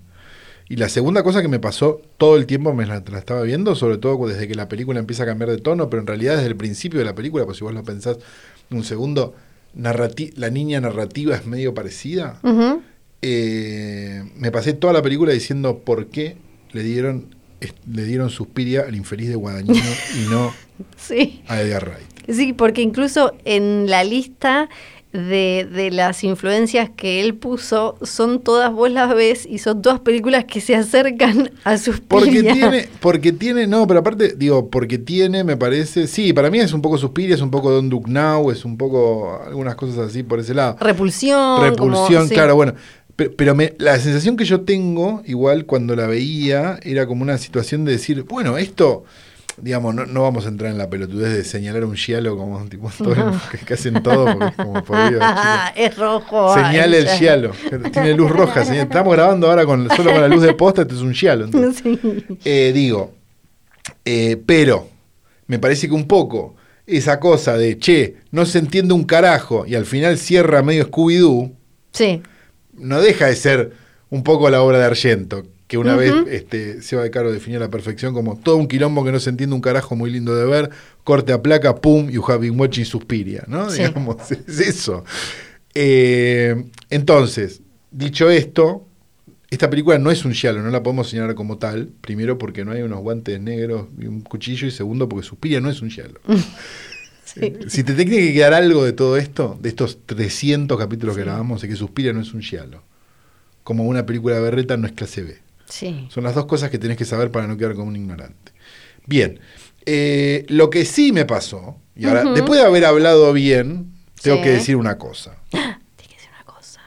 Y la segunda cosa que me pasó todo el tiempo me la, la estaba viendo, sobre todo desde que la película empieza a cambiar de tono, pero en realidad desde el principio de la película, pues si vos lo pensás un segundo, narrati- la niña narrativa es medio parecida. Eh, me pasé toda la película diciendo por qué le dieron, le dieron Suspiria al infeliz de Guadagnino y no Sí. a Edgar Wright. Sí, porque incluso en la lista de, de las influencias que él puso, son todas, vos las ves, y son todas películas que se acercan a sus Porque tiene, porque tiene, no, pero aparte, digo, porque tiene, me parece, sí, para mí es un poco Suspiria, es un poco Don't Look Now, es un poco algunas cosas así por ese lado. Repulsión. Repulsión, como- sí. claro, bueno. Pero, pero me- la sensación que yo tengo, igual cuando la veía, era como una situación de decir, bueno, esto, digamos, no, no vamos a entrar en la pelotudez de señalar un giallo como tipo todo el- que, hacen todo, porque es como por Dios, es rojo. Señale ay, el giallo. Tiene luz roja. señal- Estamos grabando ahora con, solo con la luz de posta, esto es un giallo. Sí. Eh, digo, eh, pero me parece que un poco esa cosa de, che, no se entiende un carajo y al final cierra medio Scooby-Doo, Sí. No deja de ser un poco la obra de Argento, que una vez este, Seba de Caro definió a la perfección como todo un quilombo que no se entiende un carajo muy lindo de ver, corte a placa, pum, you have been watching Suspiria, ¿no? Sí. Digamos, es eso. Eh, entonces, dicho esto, esta película no es un giallo, no la podemos señalar como tal, primero porque no hay unos guantes negros y un cuchillo, y segundo porque Suspiria no es un giallo. Sí. Si te tiene que quedar algo de todo esto, de estos 300 capítulos que grabamos, es que Suspiria no es un giallo. Como una película de berreta no es clase B. Sí. Son las dos cosas que tenés que saber para no quedar como un ignorante. Bien, eh, lo que sí me pasó, y ahora, después de haber hablado bien, tengo que decir una cosa. Tienes que decir una cosa.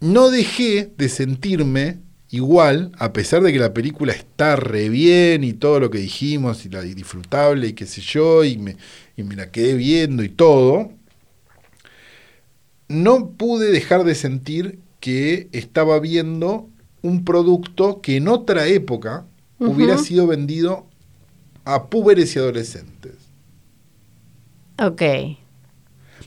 No dejé de sentirme igual, a pesar de que la película está re bien y todo lo que dijimos, y la y disfrutable y qué sé yo, y me, y me la quedé viendo y todo, no pude dejar de sentir que estaba viendo un producto que en otra época hubiera sido vendido a púberes y adolescentes. Ok.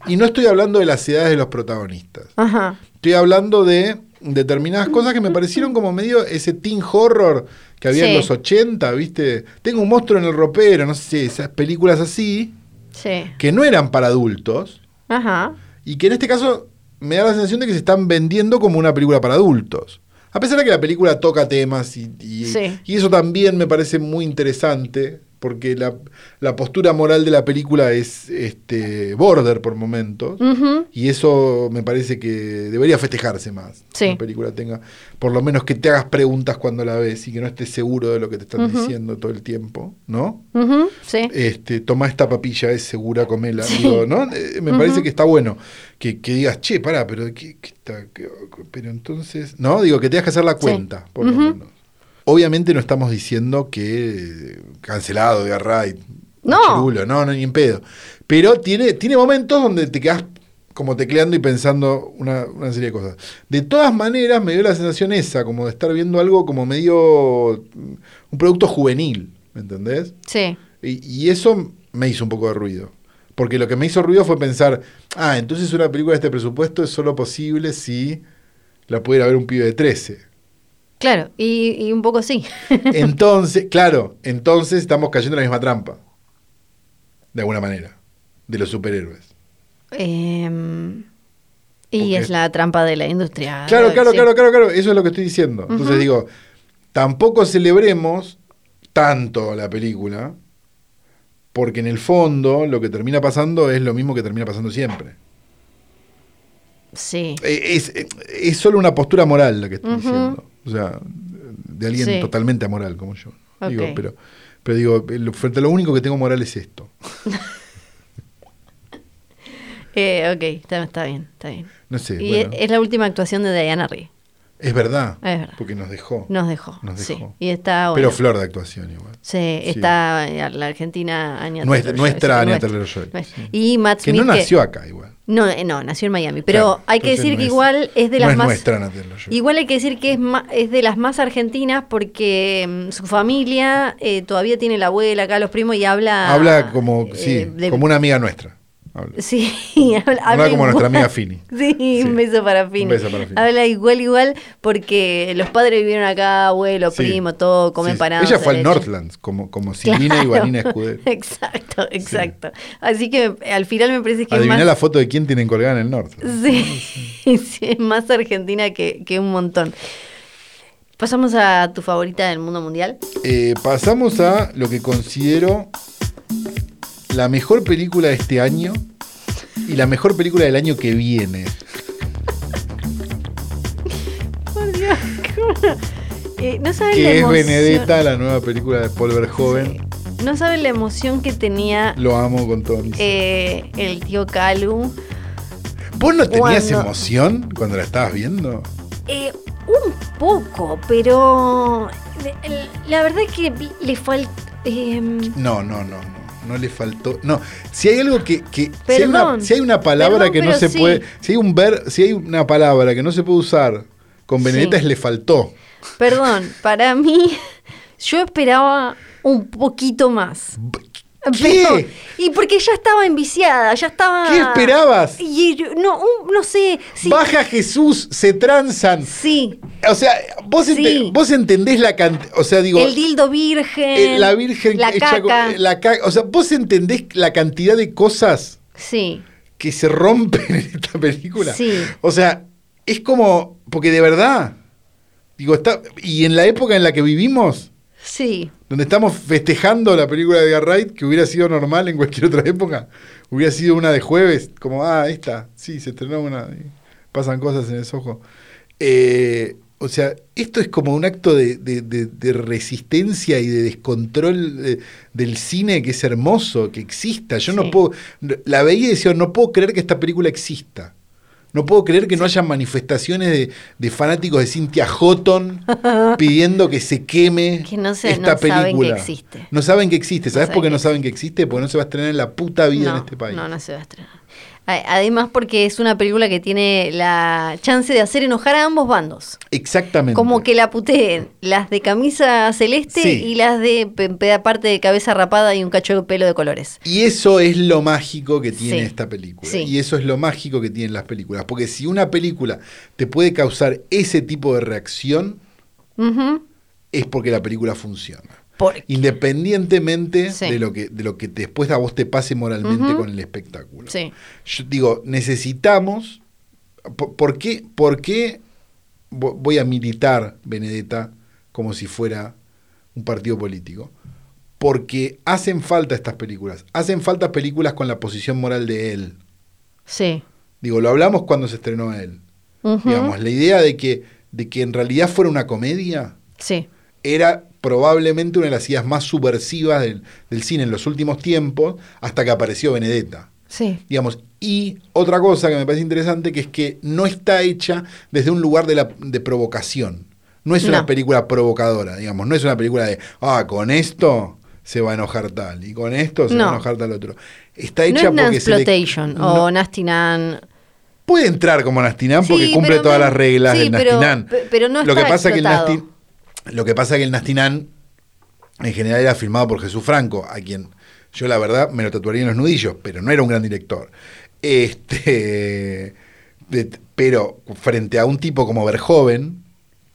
Y no estoy hablando de las edades de los protagonistas. Ajá. Estoy hablando de determinadas cosas que me parecieron como medio ese teen horror que había en los 80, ¿viste? Tengo un monstruo en el ropero, no sé esas películas así, Sí. que no eran para adultos, Ajá. y que en este caso me da la sensación de que se están vendiendo como una película para adultos. A pesar de que la película toca temas y, y- Sí. y eso también me parece muy interesante, porque la, la postura moral de la película es este, border por momentos. Y eso me parece que debería festejarse más. Sí. Que la película tenga, por lo menos que te hagas preguntas cuando la ves y que no estés seguro de lo que te están diciendo todo el tiempo, ¿no? Sí. Este, toma esta papilla, es segura, comela. Sí. Digo, ¿no? Eh, me parece que está bueno que, que digas, che, pará, pero ¿qué, qué está? qué- pero entonces, ¿no? Digo, que tengas que hacer la cuenta, por lo menos. Obviamente no estamos diciendo que cancelado de Wright, No. chirulo, no, no, ni en pedo. Pero tiene, tiene momentos donde te quedas como tecleando y pensando una, una serie de cosas. De todas maneras, me dio la sensación esa, como de estar viendo algo como medio. mm, un producto juvenil, ¿me entendés? Sí. Y, y eso me hizo un poco de ruido. Porque lo que me hizo ruido fue pensar, ah, entonces una película de este presupuesto es solo posible si la pudiera ver un pibe de 13. Claro, y, y un poco sí. Entonces, claro, entonces estamos cayendo en la misma trampa. De alguna manera. De los superhéroes. Em, y Porque- es la trampa de la industria. Claro, claro, sí. claro, claro, claro. Eso es lo que estoy diciendo. Entonces digo, tampoco celebremos tanto la película, porque en el fondo lo que termina pasando es lo mismo que termina pasando siempre. Sí. Eh, Es, eh, es solo una postura moral la que estoy Ujú. diciendo. O sea, de alguien Sí. totalmente amoral como yo. Digo, pero, pero digo, lo- frente a lo único que tengo moral es esto. Eh, ok, está, está bien, está bien. No sé, y bueno, es, es la última actuación de Diana Rigg. Es verdad. Es verdad. Porque nos dejó. Nos dejó. Nos sí. dejó. Y está Pero bueno. flor de actuación igual. Sí, está eh, la Argentina Anya Nuestra- nuestra sí, Anya. Taylor-Joy, Nuestra. sí. Y Matt Que Smith. no nació acá igual. No, eh, no, nació en Miami. Pero Claro, hay que decir no que es- igual es de no las es más. nuestra. Igual hay que decir que es, ma- es de las más argentinas porque mm, su familia eh, todavía tiene la abuela acá, los primos, y habla. Habla como, eh, sí, de- como una amiga nuestra. Habla. Sí, habla, Habla como igual. nuestra amiga Fini. Sí, Sí. un beso para Fini. Un beso para Fini. Habla igual, igual, porque los padres vivieron acá, abuelo, Sí. primo, todo, comen Sí. Ella fue al. Northlands, como, como Silvina y Vanina Escudero. Exacto, exacto. Así que al final me parece que Adiviná más. la foto de quién tienen colgada en el Northlands. Sí, sí, es más argentina que, que un montón. Pasamos a tu favorita del mundo mundial. Eh, pasamos a lo que considero la mejor película de este año y la mejor película del año que viene. Por Dios, ¿cómo? Eh, no sabes la Que es emoción. Benedetta, la nueva película de Paul Verhoeven. No sabes la emoción que tenía Lo amo con todo eh, el tío Calu. ¿Vos no tenías cuando- emoción cuando la estabas viendo? Eh, un poco, pero le- la verdad es que le falta. No, no, no, no. No le faltó. No, si hay algo que. que si, hay una, Perdón. si hay una palabra Perdón, que no se sí. puede. Si hay un ver, si hay una palabra que no se puede usar con Benedetta Sí. es le faltó. Perdón, para mí, yo esperaba un poquito más. ¿Qué? Pero- y porque ya estaba enviciada, ya estaba. ¿Qué esperabas? Y no, un- no sé. Sí, Baja Jesús, se transan. sí. O sea, vos, ente- Sí. vos entendés la cantidad. O sea, digo. el dildo virgen. eh, la Virgen La con- caca. la ca- O sea, vos entendés la cantidad de cosas Sí. que se rompen en esta película. Sí. O sea, es como. Porque de verdad. Digo, está. Y en la época en la que vivimos. Sí. donde estamos festejando la película de Edgar Wright, que hubiera sido normal en cualquier otra época, hubiera sido una de jueves, como, ah, esta, sí, se estrenó una, pasan cosas en el Soho. Eh, o sea, esto es como un acto de, de- de- de resistencia y de descontrol de- del cine que es hermoso, que exista. Yo no puedo, la veía y decía, no puedo creer que esta película exista. No puedo creer que no haya manifestaciones de, de fanáticos de Cynthia Houghton pidiendo que se queme Que no se- esta no saben película. que existe. No saben que existe. ¿Sabes por qué no saben que existe? Porque no se va a estrenar en la puta vida en este país. No, no se va a estrenar. Además porque es una película que tiene la chance de hacer enojar a ambos bandos. Exactamente. Como que la puteen las de camisa celeste Sí. y las de parte de cabeza rapada y un cacho de pelo de colores. Y eso es lo mágico que tiene Sí. esta película. Sí. Y eso es lo mágico que tienen las películas. Porque si una película te puede causar ese tipo de reacción, es porque la película funciona. Independientemente Sí. de lo que de lo que después a vos te pase moralmente con el espectáculo. Sí. Yo digo, necesitamos. ¿Por, por qué, por qué vo- voy a militar Benedetta como si fuera un partido político? Porque hacen falta estas películas. Hacen falta películas con la posición moral de él. Sí. Digo, lo hablamos cuando se estrenó él. Ujú. Digamos, la idea de que, de que en realidad fuera una comedia Sí. era probablemente una de las ideas más subversivas del, del cine en los últimos tiempos, hasta que apareció Benedetta. Sí. Digamos, y otra cosa que me parece interesante, que es que no está hecha desde un lugar de, la, de provocación. No es una No. película provocadora, digamos, no es una película de, ah, con esto se va a enojar tal, y con esto se va a enojar tal otro. Está No hecha es porque se le- o Nasty Nan. Puede entrar como Nastinán porque Sí, cumple todas me- las reglas sí, pero- Nastinán. pe- pero no lo que está pasa que el. Nastin- Lo que pasa que el Nastinán en general era filmado por Jesús Franco, a quien yo la verdad me lo tatuaría en los nudillos, pero no era un gran director. Este, de- pero frente a un tipo como Verjoven,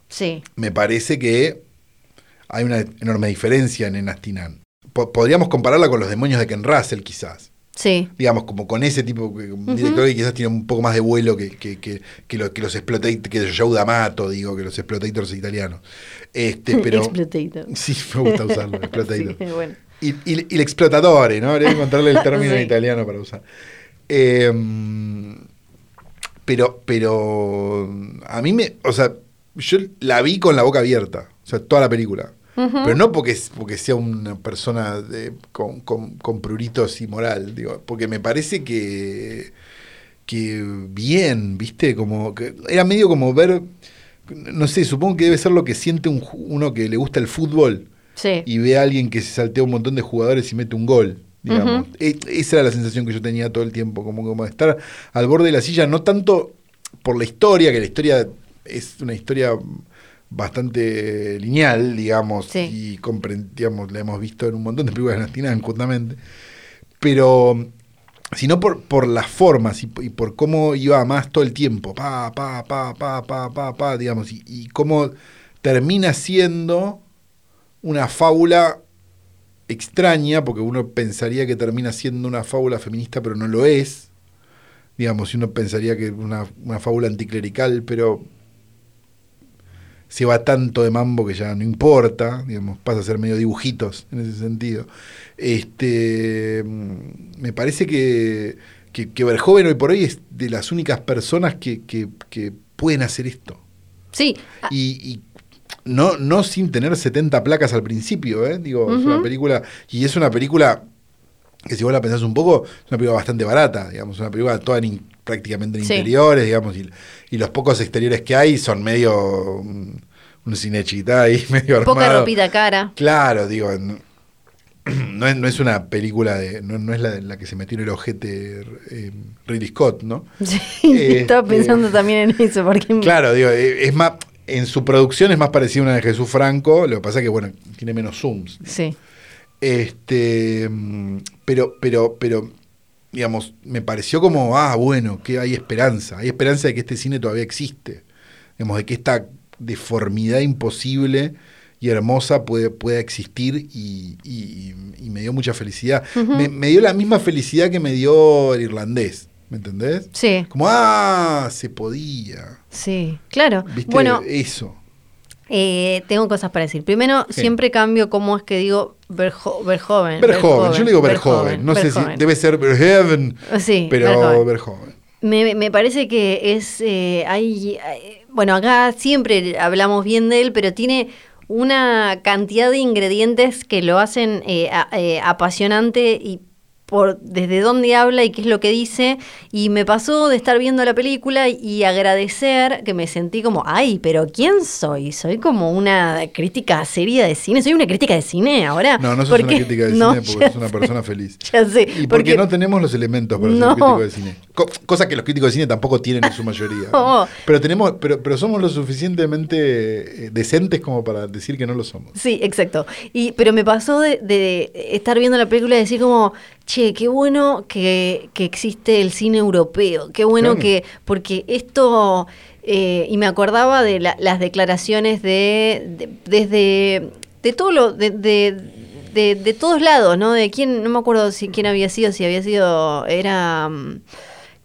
Sí. me parece que hay una enorme diferencia en Enastinan. Po- podríamos compararla con los demonios de Ken Russell, quizás. Sí. Digamos, como con ese tipo, un director que quizás tiene un poco más de vuelo que, que, que, que lo- que los exploitators, que Joe D'Amato, digo, que los exploitators italianos. Este, pero, Explotator. sí, me gusta usarlo. Sí, bueno. Y, y, y el explotatore, ¿no? Habría que encontrarle el término en italiano para usar. Eh, pero, pero a mí me, o sea, yo la vi con la boca abierta, o sea, toda la película. Pero no porque, porque sea una persona de- con, con, con pruritos y moral, digo, porque me parece que, que bien, ¿viste? Como que era medio como ver, no sé, supongo que debe ser lo que siente un, uno que le gusta el fútbol Sí. y ve a alguien que se saltea un montón de jugadores y mete un gol. Digamos. E- esa era la sensación que yo tenía todo el tiempo, como, como estar al borde de la silla, no tanto por la historia, que la historia es una historia bastante lineal, digamos, Sí. y digamos, la hemos visto en un montón de películas de Nastinán, justamente, pero sino por, por las formas y, y por cómo iba más todo el tiempo, pa, pa, pa, pa, pa, pa, pa, digamos, y, y cómo termina siendo una fábula extraña, porque uno pensaría que termina siendo una fábula feminista, pero no lo es. Digamos, y uno pensaría que es una, una fábula anticlerical, pero se va tanto de mambo que ya no importa, digamos, pasa a ser medio dibujitos en ese sentido. Este, mm, me parece que, que, que Verhoeven hoy por hoy es de las únicas personas que, que, que pueden hacer esto. Sí. Ah, Y, y no, no sin tener 70 placas al principio, ¿eh? Digo, es una película, y es una película que si vos la pensás un poco, es una película bastante barata, digamos, una película toda en prácticamente en Sí. interiores, digamos, y, y los pocos exteriores que hay son medio un, un cinechita ahí, medio armado. poca ropita cara. Claro, digo, no, no es, no es una película de, no, no es la, de la que se metió en el ojete eh, Ridley Scott, ¿no? Sí, Este- estaba pensando también en eso, porque Claro, digo, eh, es más, en su producción es más parecida a una de Jesús Franco, lo que pasa es que, bueno, tiene menos zooms. Sí. Este, pero, pero, pero, digamos, me pareció como, ah, bueno, que hay esperanza, hay esperanza de que este cine todavía existe, digamos, de que esta deformidad imposible y hermosa puede, pueda existir y, y- y me dio mucha felicidad. Me dio la misma felicidad que me dio el irlandés, ¿me entendés? Sí, Como, ah, se podía. sí, claro. ¿Viste? Bueno, Eso. Eh, tengo cosas para decir. Primero, Sí. siempre cambio cómo es que digo Verjo- Verhoeven. Verjoven, yo le digo Verjoven. No sé si debe ser Verheaven, Sí, pero. Verjoven. Me, me parece que es. eh, hay, hay- bueno, acá siempre hablamos bien de él, pero tiene una cantidad de ingredientes que lo hacen eh, a- eh, apasionante y por desde dónde habla y qué es lo que dice. Y me pasó de estar viendo la película y agradecer que me sentí como, ay, pero ¿quién soy? Soy como una crítica seria de cine. ¿Soy una crítica de cine ahora? No, no sos ¿Por una crítica de No, cine porque sos una sé. persona feliz. Ya sé. Y porque, no tenemos los elementos para ser No. crítico de cine. Co- cosa que los críticos de cine tampoco tienen en su mayoría. No. Pero tenemos, pero, pero somos lo suficientemente eh, decentes como para decir que no lo somos. Sí, exacto. Y, pero me pasó de, de estar viendo la película y decir como, che, qué bueno que, que existe el cine europeo, qué bueno Claro. que, porque esto, eh, y me acordaba de la- las declaraciones de, de- desde, de todo lo, de, de, de- de todos lados, ¿no? De quién, no me acuerdo si quién había sido, si había sido, era...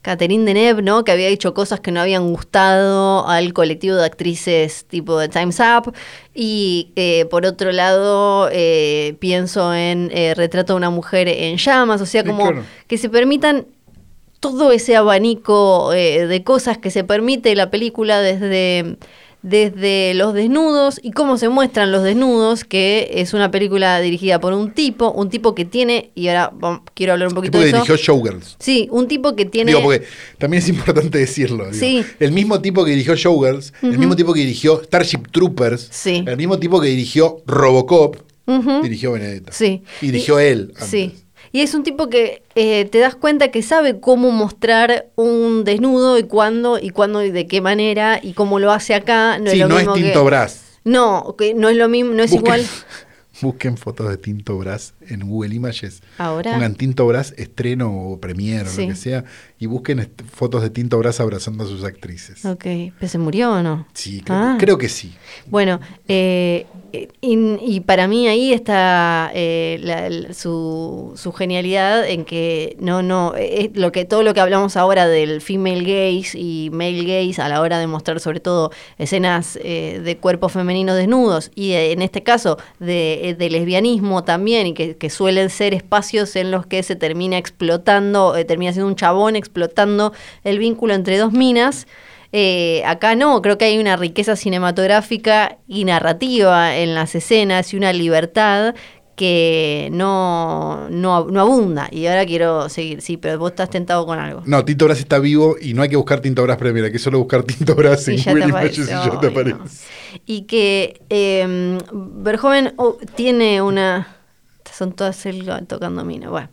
Catherine Deneuve, ¿no? Que había hecho cosas que no habían gustado al colectivo de actrices tipo de Time's Up. Y eh, por otro lado, eh, pienso en eh, Retrato de una mujer en llamas. O sea, Sí, como claro. que se permitan todo ese abanico eh, de cosas que se permite la película desde, desde los desnudos y cómo se muestran los desnudos, que es una película dirigida por un tipo, un tipo que tiene, y ahora quiero hablar un poquito Tipo que de eso. dirigió Showgirls. Sí, un tipo que tiene... Digo, porque también es importante decirlo. digo. Sí. El mismo tipo que dirigió Showgirls, el mismo tipo que dirigió Starship Troopers, Sí. el mismo tipo que dirigió Robocop, dirigió Benedetta. Sí. Y dirigió él. antes. Sí. Y es un tipo que eh, te das cuenta que sabe cómo mostrar un desnudo y cuándo y cuándo y de qué manera y cómo lo hace acá. No sí, es lo no es mismo Tinto que, Brass. No, que no es lo mismo, no es Busquen- igual. Busquen fotos de Tinto Brass en Google Images. Ahora. Pongan Tinto Brass estreno o premiere o Sí. lo que sea y busquen fotos de Tinto Brass abrazando a sus actrices. Ok, ¿pero se murió o no? Sí, creo, Ah. creo que sí. Bueno, eh, y, y para mí ahí está eh, la- su, su genialidad en que no, no, es lo que todo lo que hablamos ahora del female gaze y male gaze a la hora de mostrar sobre todo escenas eh, de cuerpos femeninos desnudos y eh, en este caso de, eh, lesbianismo también y que, que suelen ser espacios en los que se termina explotando, eh, termina siendo un chabón explotando el vínculo entre dos minas. Eh, acá no, creo que hay una riqueza cinematográfica y narrativa en las escenas y una libertad que no, no, no abunda. Y ahora quiero seguir, sí, pero vos estás tentado con algo. No, Tinto Brass está vivo y no hay que buscar Tinto Brass Premier, hay que solo buscar Tinto Brass en Y ya Google te y ya te no. aparece. Y que eh, oh, tiene una... Son todas él tocando mina. Bueno.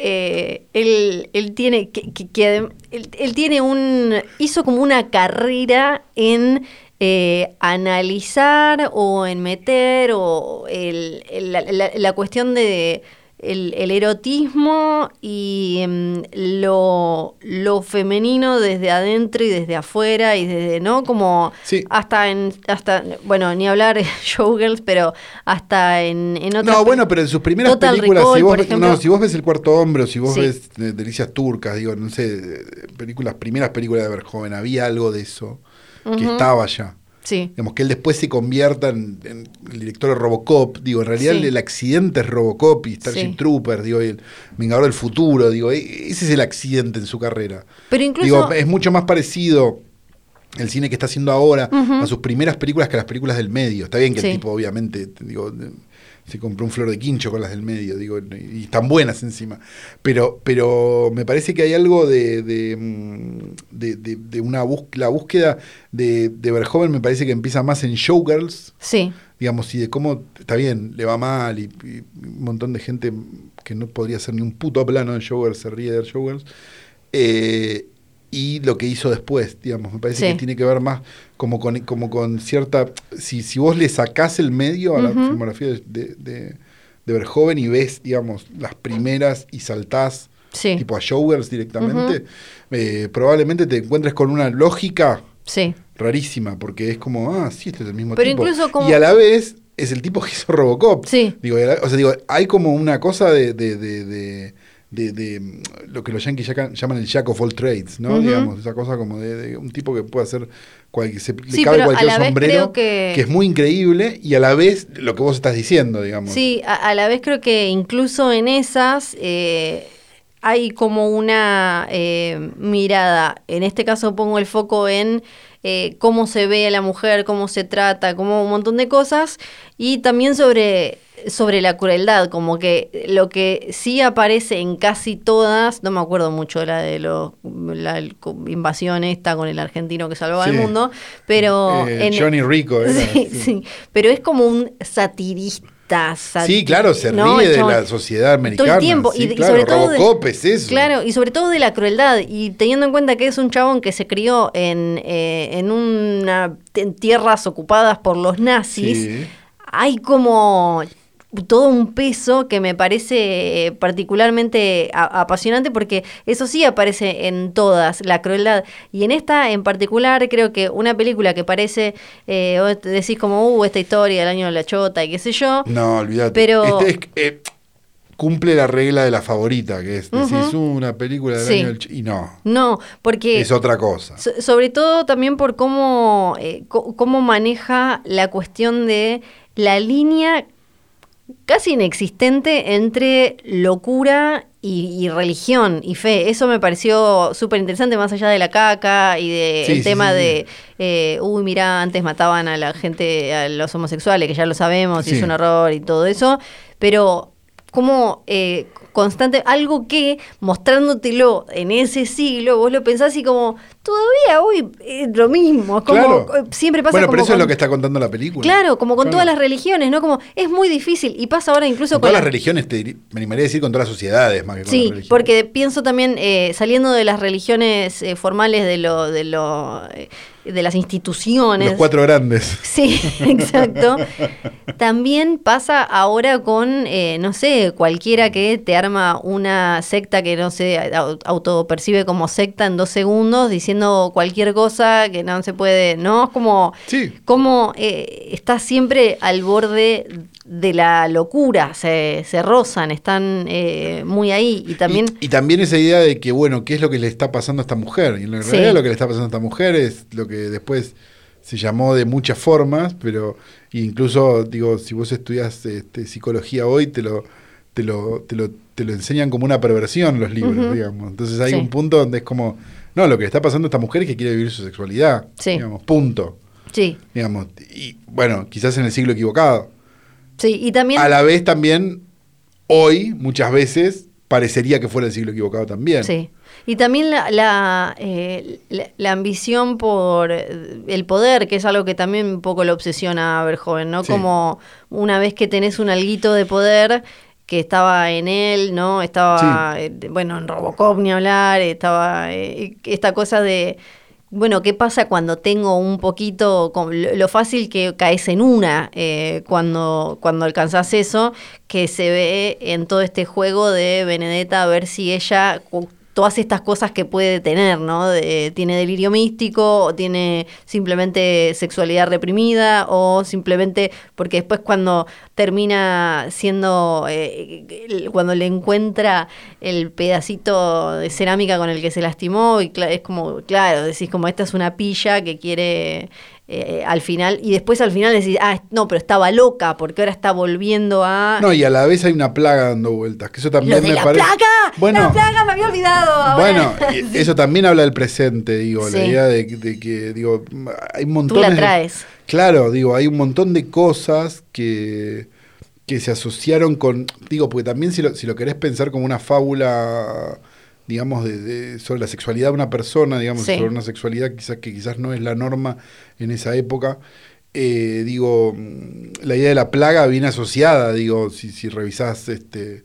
Eh, él, él tiene que, que- él, él tiene un hizo como una carrera en eh, analizar o en meter o el- la- la cuestión de el, el erotismo y em, lo, lo femenino desde adentro y desde afuera y desde no como Sí. hasta en hasta bueno ni hablar showgirls pero hasta en, en otras No, bueno, pero en sus primeras Total películas, Recall, si vos, ejemplo. no, si vos ves El Cuarto Hombre o si vos Sí. ves eh, Delicias Turcas, digo, no sé, eh, películas, primeras películas de Verjoven, había algo de eso que estaba ya. Sí Digamos, que él después se convierta en, en el director de Robocop, digo, en realidad Sí. el, el accidente es Robocop y Starship Sí. Troopers, digo, y el Vengador del Futuro, digo, e- ese es el accidente en su carrera. pero incluso Digo, es mucho más parecido el cine que está haciendo ahora a sus primeras películas que a las películas del medio. Está bien que el tipo, obviamente, te digo, se compró un flor de quincho con las del medio, digo, y están buenas encima. Pero, pero me parece que hay algo de, de, mm, de- una búsqueda, la búsqueda de, de Verhoeven me parece que empieza más en Showgirls, sí digamos, y de cómo, está bien, le va mal y, y un montón de gente que no podría hacer ni un puto plano de Showgirls se ríe de Showgirls. Eh, y lo que hizo después, digamos, me parece Sí. que tiene que ver más como con, como con cierta... Si, si vos le sacás el medio a la filmografía de, de, de, de Verhoeven y ves, digamos, las primeras y saltás sí tipo a Showgirls directamente, eh, probablemente te encuentres con una lógica sí rarísima, porque es como, ah, sí, este es el mismo Pero tipo. incluso como- Y a la vez es el tipo que hizo Robocop. Sí. Digo, o sea, digo, hay como una cosa de, de, de, de, mm, lo que los yankees llaman, el jack of all trades, ¿no? Digamos, esa cosa como de, de un tipo que puede hacer cualquier, se le Sí, cabe cualquier sombrero, que- es muy increíble, y a la vez lo que vos estás diciendo, digamos. Sí, a, a la vez creo que incluso en esas eh, hay como una eh, mirada, en este caso pongo el foco en eh, cómo se ve a la mujer, cómo se trata, como un montón de cosas, y también sobre, sobre la crueldad, como que lo que sí aparece en casi todas, no me acuerdo mucho la de los, la invasión esta con el argentino que salvaba Sí. al mundo, pero... Eh, en- Johnny Rico, sí. sí, pero es como un satirista. Sí, claro, se ¿no? ríe de la sociedad americana. Todo el tiempo. sí, y, claro, sobre todo. de- Robocop es eso. Claro, y sobre todo de la crueldad. Y teniendo en cuenta que es un chabón que se crió en, eh, en una en tierras ocupadas por los nazis, Sí. hay como todo un peso que me parece eh, particularmente apasionante porque eso sí aparece en todas, la crueldad. Y en esta en particular creo que una película que parece, eh, vos decís como, uh, esta historia del año de la chota y qué sé yo. No, olvídate. Pero- Este es- eh, cumple la regla de la favorita, que es, decís, Ujú. una película del Sí. año del y no, No, porque... es otra cosa. So- sobre todo también por cómo, eh, cómo maneja la cuestión de la línea casi inexistente entre locura y, y religión y fe. Eso me pareció súper interesante, más allá de la caca y del Sí, sí, tema sí, de, eh, uy, mira, antes mataban a la gente, a los homosexuales, que ya lo sabemos, y es un error y todo eso, pero cómo, eh, constante, algo que mostrándotelo en ese siglo, vos lo pensás y como, todavía hoy es lo mismo, como Claro. siempre pasa Bueno, como pero eso es lo que está contando la película. Claro, como con Claro. todas las religiones, ¿no? Como es muy difícil y pasa ahora incluso Con con, todas la- las religiones, te me animaría a decir con todas las sociedades más que con Sí, las porque pienso también, eh, saliendo de las religiones eh, formales de lo, de lo, eh, de las instituciones. Los cuatro grandes. Sí, exacto. También pasa ahora con, eh, no sé, cualquiera que te arma una secta que no se au- autopercibe como secta en dos segundos, diciendo cualquier cosa que no se puede, ¿no? Es como, Sí. como eh, está siempre al borde de la locura, se, se rozan, están eh, muy ahí y también... Y, y también esa idea de que, bueno, ¿qué es lo que le está pasando a esta mujer? Y en Sí. realidad lo que le está pasando a esta mujer es lo que después se llamó de muchas formas, pero incluso, digo, si vos estudias este, psicología hoy, te lo, te lo, te lo, te lo enseñan como una perversión los libros, digamos. Entonces hay Sí. un punto donde es como, no, lo que está pasando a esta mujer es que quiere vivir su sexualidad, Sí. digamos, punto. Sí, Digamos, y bueno, quizás en el siglo equivocado. sí, y también... A la vez también, hoy, muchas veces, parecería que fuera el siglo equivocado también. Sí. Y también la, la, eh, la- la ambición por el poder, que es algo que también un poco lo obsesiona a Verjoven, ¿no? Sí. Como una vez que tenés un alguito de poder que estaba en él, ¿no? Estaba, eh, bueno, en Robocop ni hablar, estaba eh, esta cosa de, bueno, ¿qué pasa cuando tengo un poquito, con lo, lo fácil que caes en una eh, cuando, cuando alcanzás eso, que se ve en todo este juego de Benedetta a ver si ella, todas estas cosas que puede tener, ¿no? Tiene delirio místico, o tiene simplemente sexualidad reprimida, o simplemente, porque después cuando termina siendo, eh, cuando le encuentra el pedacito de cerámica con el que se lastimó, y es como, claro, decís como esta es una pilla que quiere eh, al final, y después al final decís, ah, no, pero estaba loca, porque ahora está volviendo a... No, y a la vez hay una plaga dando vueltas, que eso también ¡Lo de me la parece. plaga! Bueno, ¡La plaga me había olvidado! bueno, eso también habla del presente, digo, la idea de, de que, digo, hay Tú montones. la de- traes. Claro, digo, hay un montón de cosas que, que se asociaron con. Digo, porque también si lo, si lo querés pensar como una fábula, digamos, de, de- sobre la sexualidad de una persona, digamos, Sí. sobre una sexualidad quizás que quizás no es la norma en esa época. eh, digo, mm, la idea de la plaga viene asociada, digo, si, si revisás este,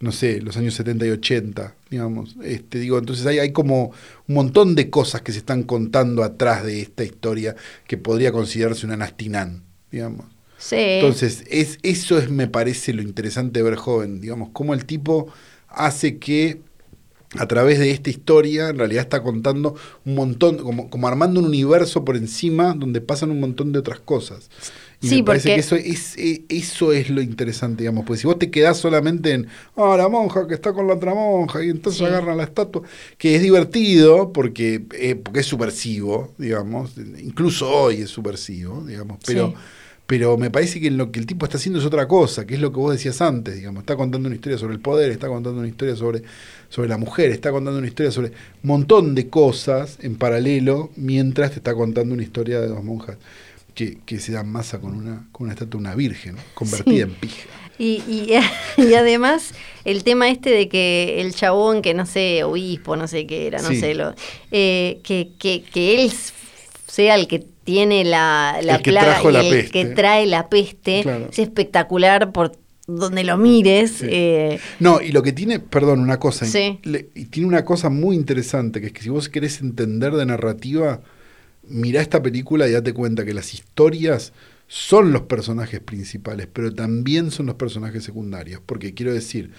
no sé, los años 70 y 80, digamos. Este, digo, entonces hay, hay como un montón de cosas que se están contando atrás de esta historia que podría considerarse una Nastinán, digamos. Sí. Entonces, es, eso es, me parece, lo interesante de ver joven, digamos, cómo el tipo hace que a través de esta historia, en realidad está contando un montón, como, como armando un universo por encima donde pasan un montón de otras cosas. Y Sí, me parece porque- que eso es, eh, eso es lo interesante, digamos, porque si vos te quedás solamente en, ah, la monja que está con la otra monja, y entonces Sí. agarran la estatua, que es divertido porque, eh, porque es subversivo, digamos, incluso hoy es subversivo, digamos, pero... Sí. Pero me parece que lo que el tipo está haciendo es otra cosa, que es lo que vos decías antes, digamos. Está contando una historia sobre el poder, está contando una historia sobre, sobre la mujer, está contando una historia sobre un montón de cosas en paralelo, mientras te está contando una historia de dos monjas que, que se dan masa con una, con una estatua de una virgen, convertida Sí. en pija. Y, y, y además el tema este de que el chabón, que no sé, obispo, no sé qué era, no Sí. sé, lo, eh, que, que, que él sea el que tiene la, la El que plaga trajo y la el peste. que trae la peste, Claro. es espectacular por donde lo mires. Sí. eh, No, y lo que tiene, perdón, una cosa, Sí. le- y tiene una cosa muy interesante, que es que si vos querés entender de narrativa, mirá esta película y date cuenta que las historias son los personajes principales, pero también son los personajes secundarios, porque quiero decir,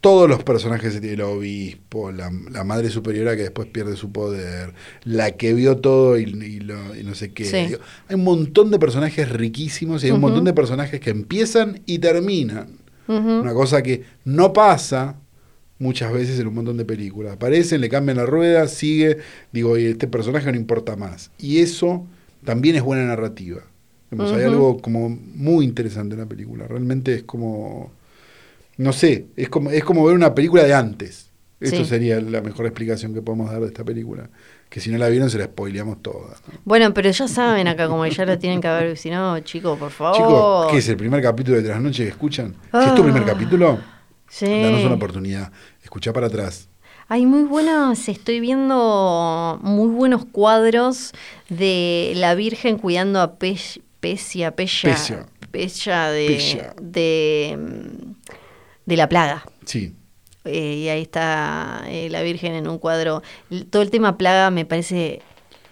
todos los personajes, el obispo, la, la madre superiora que después pierde su poder, la que vio todo y, y lo- y no sé qué. Sí. Digo, hay un montón de personajes riquísimos y hay un montón de personajes que empiezan y terminan. Una cosa que no pasa muchas veces en un montón de películas. Aparecen, le cambian la rueda, sigue, digo, y este personaje no importa más. Y eso también es buena narrativa. Hay algo como muy interesante en la película. Realmente es como, no sé, es como, es como ver una película de antes. Esto Sí. sería la mejor explicación que podemos dar de esta película. Que si no la vieron se la spoileamos toda. ¿no? Bueno, pero ya saben acá como ya lo tienen que haber, si no, chicos, por favor. Chicos, ¿qué es el primer capítulo de Trasnoche que escuchan? Si es tu Ah. primer capítulo, Sí. Danos una oportunidad. Escuchá para atrás. Hay muy buenos, estoy viendo muy buenos cuadros de la Virgen cuidando a Pe Pesia, Pesia, Pesia. Pesia de, Pesia. de, de la plaga. Sí. Eh, y ahí está eh, la Virgen en un cuadro. Todo el tema plaga me parece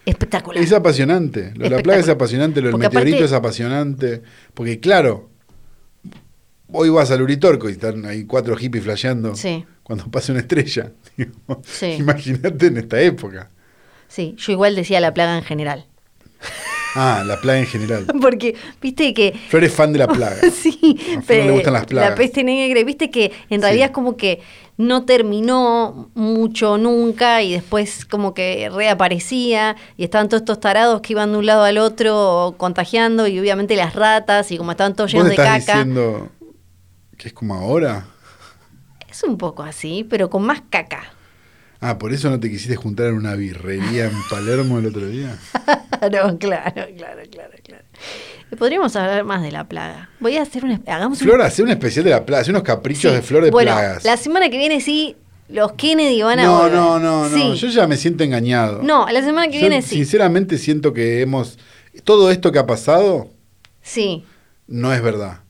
espectacular. Es apasionante. Lo de la plaga es apasionante, lo del Porque meteorito aparte- es apasionante. Porque, claro, hoy vas al Uritorco y están ahí cuatro hippies flasheando Sí. cuando pasa una estrella. Sí. Imagínate en esta época. Sí, yo igual decía la plaga en general. Ah, la plaga en general. Porque, viste que Flor es fan de la plaga. sí, pero le gustan las plagas. la peste negra, viste que en Sí. realidad es como que no terminó mucho nunca y después como que reaparecía y estaban todos estos tarados que iban de un lado al otro contagiando y obviamente las ratas y como estaban todos ¿Vos llenos de estás caca. diciendo que es como ahora? Es un poco así, pero con más caca. Ah, ¿por eso no te quisiste juntar en una birrería en Palermo el otro día? Claro, claro, claro, claro, claro. Podríamos hablar más de la plaga. Voy a hacer un... Hagamos un Flor, hace un especial de la plaga, hace unos caprichos Sí. de flor de bueno, plagas. la semana que viene sí, los Kennedy van a No, volver. no, no, no. Yo ya me siento engañado. No, la semana que Yo viene sí. Sinceramente siento que hemos. Todo esto que ha pasado Sí. no es verdad.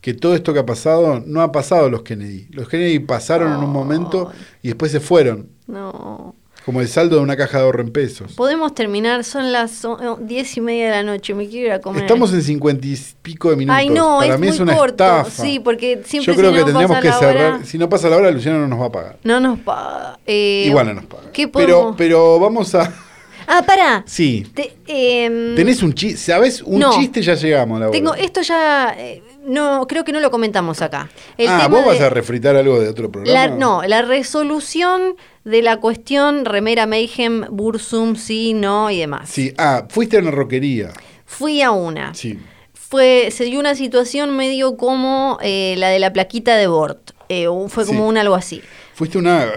Que todo esto que ha pasado no ha pasado los Kennedy. Los Kennedy pasaron en un momento y después se fueron. No. Como el saldo de una caja de ahorro en pesos. Podemos terminar, son las diez y media de la noche, me quiero ir a comer. Estamos en cincuenta y pico de minutos. Ay, no, Para es mí muy es una corto. estafa. Sí, porque siempre Yo creo si que no tendríamos que cerrar. hora- Si no pasa la hora, Luciano no nos va a pagar. No nos paga. Eh, Igual no nos paga. ¿Qué pero, podemos? pero vamos a. Ah, pará. Sí. Te- em, ¿Tenés un chiste? ¿Sabés? Un no. chiste ya llegamos la. Tengo, esto ya, eh, no, creo que no lo comentamos acá. El ah, vos vas a refritar algo de otro programa. La- no, la resolución de la cuestión Remera Mayhem, Bursum, sí, no y demás. Sí, ah, fuiste a una roquería. Fui a una. Sí. Fue, se dio una situación medio como eh, la de la plaquita de Bort. Eh, fue como Sí. un algo así. Fuiste una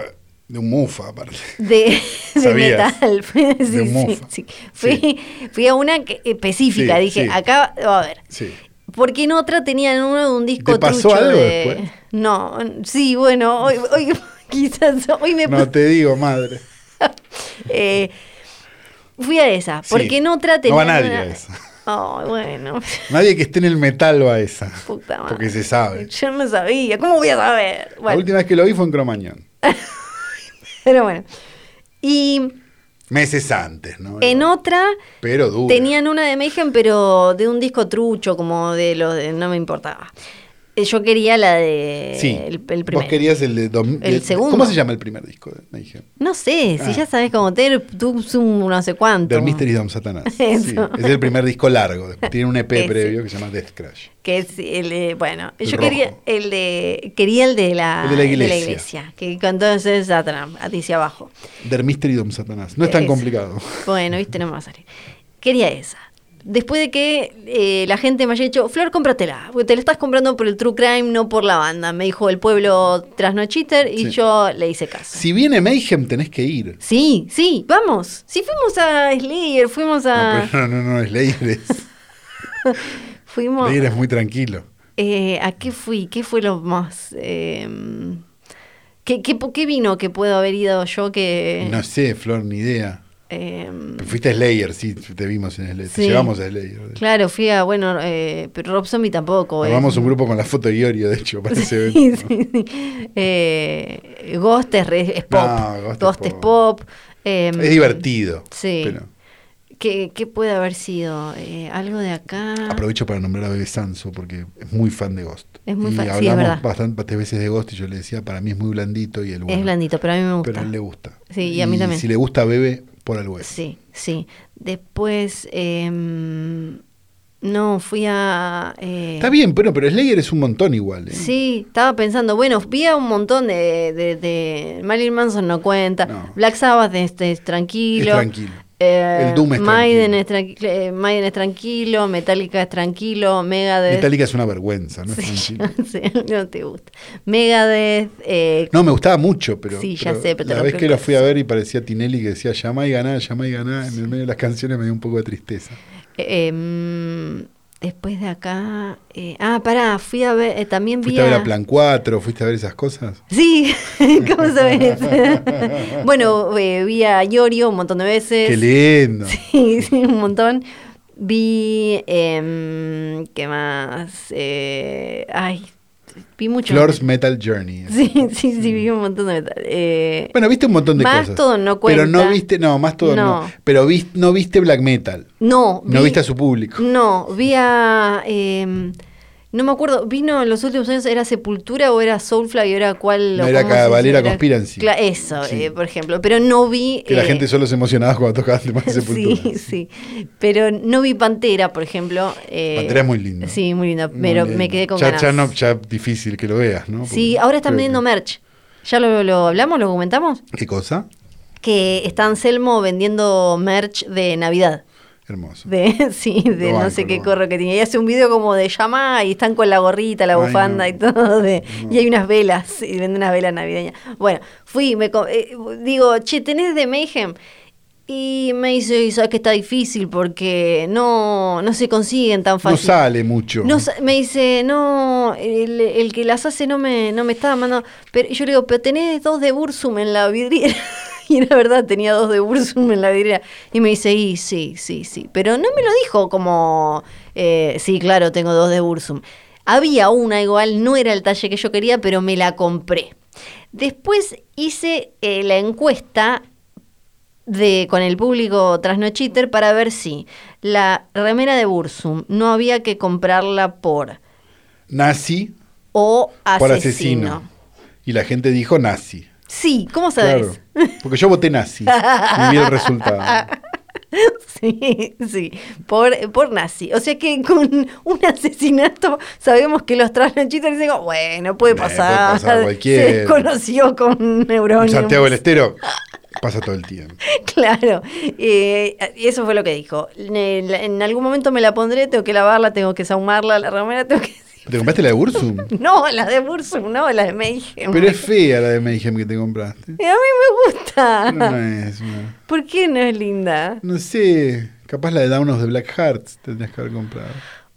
de un mufa, aparte. De, de metal. Fui- sí, De sí, mufa. sí. Fui, fui a una que- específica. Sí, Dije, sí. acá a ver. Sí. Porque en otra tenían uno de un disco ¿Te pasó trucho algo de- después? No, sí, bueno, hoy, hoy quizás hoy me No te digo, madre. Eh, fui a esa, Sí. porque en otra tenía. No va nadie una- a esa. Ay, bueno, Nadie que esté en el metal va a esa. puta madre. Porque se sabe. Yo no sabía, ¿cómo voy a saber? La última vez que lo vi fue en Cromañón. pero bueno. Y Meses antes, ¿no? en otra Pero duro. tenían una de Mayhem, pero de un disco trucho, como de los de. No me importaba. Eh, Yo quería la de. Sí. El, el Vos primero. querías el de... dom- El de- segundo. ¿Cómo se llama el primer disco? Me dijeron. No sé, si Ah. ya sabes cómo tener tú un no sé cuánto. Del Mystery Dom Satanás. Eso. Sí, es el primer disco largo. Después tiene un EP Ese. previo que se llama Death Crash. Que es el de, bueno, El yo rojo. quería el de, quería el de la, El de la iglesia. iglesia, que entonces Satanás, a ti hacia abajo. Der Mystery Dom Satanás. No es tan Ese. complicado. Bueno, viste, no me va a salir. Quería esa. Después de que eh, la gente me haya dicho, Flor, cómpratela, porque te la estás comprando por el True Crime, no por la banda. Me dijo el pueblo Trasnochiter y Sí. yo le hice caso. Si viene Mayhem, tenés que ir. Sí, sí, vamos. Sí, fuimos a Slayer, fuimos a. No, pero no, no, no, Slayer es, fuimos. Slayer es muy tranquilo. Eh, ¿A qué fui? ¿Qué fue lo más.? eh, ¿qué, qué vino que puedo haber ido yo que.? No sé, Flor, ni idea. Eh, Fuiste a Slayer, sí, te vimos en Slayer. Te Sí. llevamos a Slayer. claro, fui a. Bueno, eh, pero Rob Zombie tampoco. es- Armamos un grupo con la foto de Iorio, de hecho, para ese evento. sí. Eh, Ghost es, pop. No, Ghost Ghost, es es pop. eh, Es divertido. Sí. Pero ¿qué, qué puede haber sido? Eh, algo de acá. aprovecho para nombrar a Bebe Sanso porque es muy fan de Ghost. Es muy y fan, sí, es hablamos bastantes veces de Ghost y yo le decía, para mí es muy blandito y él bueno, Es blandito, pero a mí me gusta. Pero a él le gusta. Sí, y a mí también. Si le gusta a Bebe, por es. Sí, sí. Después, em, no, fui a... eh, Está bien, pero, pero Slayer es un montón igual. ¿eh? Sí, estaba pensando, bueno, vi a un montón de, de, de- Marilyn Manson no cuenta, No. Black Sabbath es, es tranquilo, Es tranquilo. Eh, El Doom es Maiden, tranquilo. es tranqui- eh, Maiden es tranquilo, Metallica es tranquilo, Megadeth... Metallica es una vergüenza, ¿no? Es Sí, tranquilo. sí, no te gusta. Megadeth, eh, No, me gustaba mucho, pero, Sí, ya sé, pero la vez que la fui a ver y parecía Tinelli que decía llama y ganá, llama y ganá, en el medio de las canciones me dio un poco de tristeza. eh, em, Después de acá. eh, ah, pará, fui a ver. eh, también vi ¿Fuiste a ver a Plan 4? ¿Fuiste a ver esas cosas? Sí, ¿cómo sabes? bueno, eh, vi a Iorio un montón de veces. ¡Qué lindo! Sí, sí, un montón. Vi. em, ¿Qué más? Eh, ay, vi mucho. Floor's Metal Journey. Sí, sí, sí, vi un montón de metal. Eh, Bueno, viste un montón de Más cosas. todo no Pero no cuenta. viste, no, más todo no. No. Pero vis- no viste black metal. no, No vi- viste a su público. No, vi a. em, no me acuerdo, vino en los últimos años, ¿era Sepultura o era Soulfly? ¿Era cuál? No, era cómo se Cavalera llama? Era- Conspiracy. Cla- eso, Sí. eh, por ejemplo. Pero no vi. Que la eh, gente solo se emocionaba cuando tocaban temas de sepultura. Sí, sí. Pero no vi Pantera, por ejemplo. eh, Pantera es muy lindo. Sí, muy linda. Pero me quedé con ya, ganas. Ya, no, ya difícil que lo veas, ¿no? Sí, ahora están vendiendo que- merch. ¿Ya lo, lo hablamos, lo comentamos? ¿Qué cosa? Que está Anselmo vendiendo merch de Navidad. Hermoso. De, sí, de Lo no sé qué corro que tiene. Y hace un video como de llama y están con la gorrita, la Ay, bufanda no. y todo. de- No. Y hay unas velas, y vende unas velas navideñas. Bueno, fui, me eh, digo, che, ¿tenés de Mayhem? Y me dice, sabes que está difícil porque no, no se consiguen tan No fácil. sale mucho. No me dice, no, el, el que las hace no me, no me está mandando. Pero yo le digo, pero tenés dos de Bursum en la vidriera. y era verdad, tenía dos de Bursum en la vidriera. Y me dice, y sí, sí, sí. Pero no me lo dijo como, eh, sí, claro, tengo dos de Bursum. Había una igual, no era el talle que yo quería, pero me la compré. Después hice eh, la encuesta de, con el público Trasnochiter para ver si la remera de Bursum no había que comprarla por Nazi o asesino. por asesino. Y la gente dijo nazi. Sí, ¿cómo sabes? Claro. Porque yo voté nazi. y vi el resultado. Sí, sí, por, por nazi. O sea que con un asesinato sabemos que los trasnochitos dicen, bueno, puede Eh, puede pasar. pasar cualquiera. Se desconoció con neuronas. Santiago del Estero pasa todo el tiempo. Claro, eh, eso fue lo que dijo. En, el- en algún momento me la pondré, tengo que lavarla, tengo que saumarla, la remera, tengo que... ¿Te compraste la de Bursum? No, la de Bursum, no, la de Mayhem. Pero es fea la de Mayhem que te compraste. Y a mí me gusta. No, no es una- ¿Por qué no es linda? No sé, capaz la de Down of the Black Hearts tendrías que haber comprado.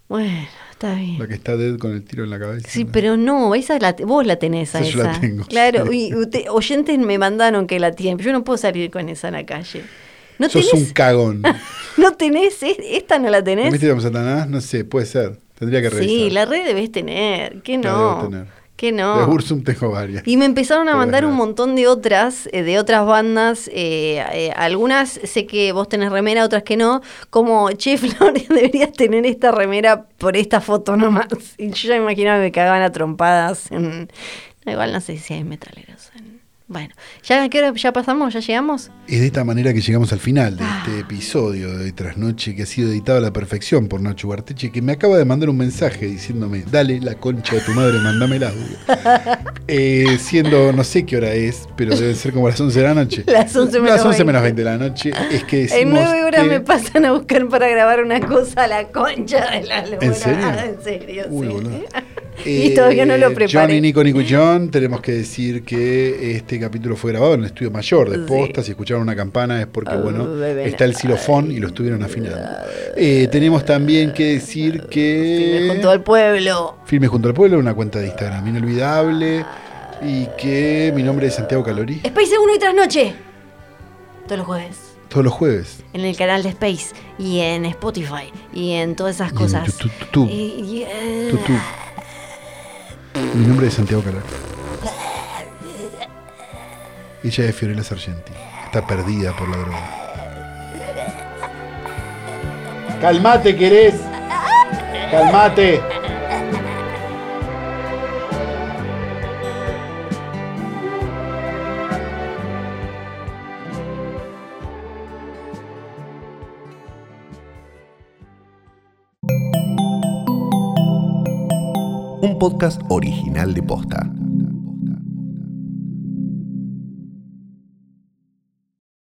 Bueno, está bien. La que está dead con el tiro en la cabeza. Sí, pero no, esa la, vos la tenés a Esa esa. yo la tengo, Claro, sí. y usted- oyentes me mandaron que la tienen, yo no puedo salir con esa en la calle. ¿No Sos tenés? un cagón. ¿No tenés? ¿Es- ¿Esta no la tenés? ¿Viste a Satanás? No sé, puede ser. Tendría que revisar. Sí, la red debes tener. ¿Qué La no? debo tener. ¿Qué De no? Bursum tengo varias. Y me empezaron a mandar un montón de otras, eh, de otras bandas, eh, eh, algunas sé que vos tenés remera, otras que no, como, che, Flor, deberías tener esta remera por esta foto nomás. Y yo ya me imaginaba que me cagaban a trompadas en... no, igual no sé si hay metaleros. En- Bueno, ¿ya, ¿a qué hora ya pasamos? ¿Ya llegamos? Es de esta manera que llegamos al final de Ah. este episodio de Trasnoche que ha sido editado a la perfección por Nacho Barteche, que me acaba de mandar un mensaje diciéndome, dale la concha de tu madre, mandame el audio. Eh, siendo, no sé qué hora es, pero deben ser como las 11 de la noche. Las 11 menos Las 11 20. menos 20 de la noche. Es que En decimos nueve horas que- me pasan a buscar para grabar una cosa a la concha de la luna. ¿En serio? En serio, Uy, sí. y todavía no lo Eh, preparé. Johnny, Nico, Nico y John, tenemos que decir que este capítulo fue grabado en el estudio mayor de Sí. posta. Si escucharon una campana es porque, Ah, bueno, bebé. está el xilofón y lo estuvieron afinando. Eh, tenemos también que decir que. Firme junto al pueblo. Firme junto al pueblo, una cuenta de Instagram inolvidable. Y que mi nombre es Santiago Calori. Space 1 y trasnoche. Todos los jueves. Todos los jueves. En el canal de Space. Y en Spotify. Y en todas esas Y en cosas. YouTube. Y- y, eh. Mi nombre es Santiago Calori. Ella es Fiorella Sargenti. Está perdida por la droga. Calmate, querés. Calmate. Un podcast original de Posta.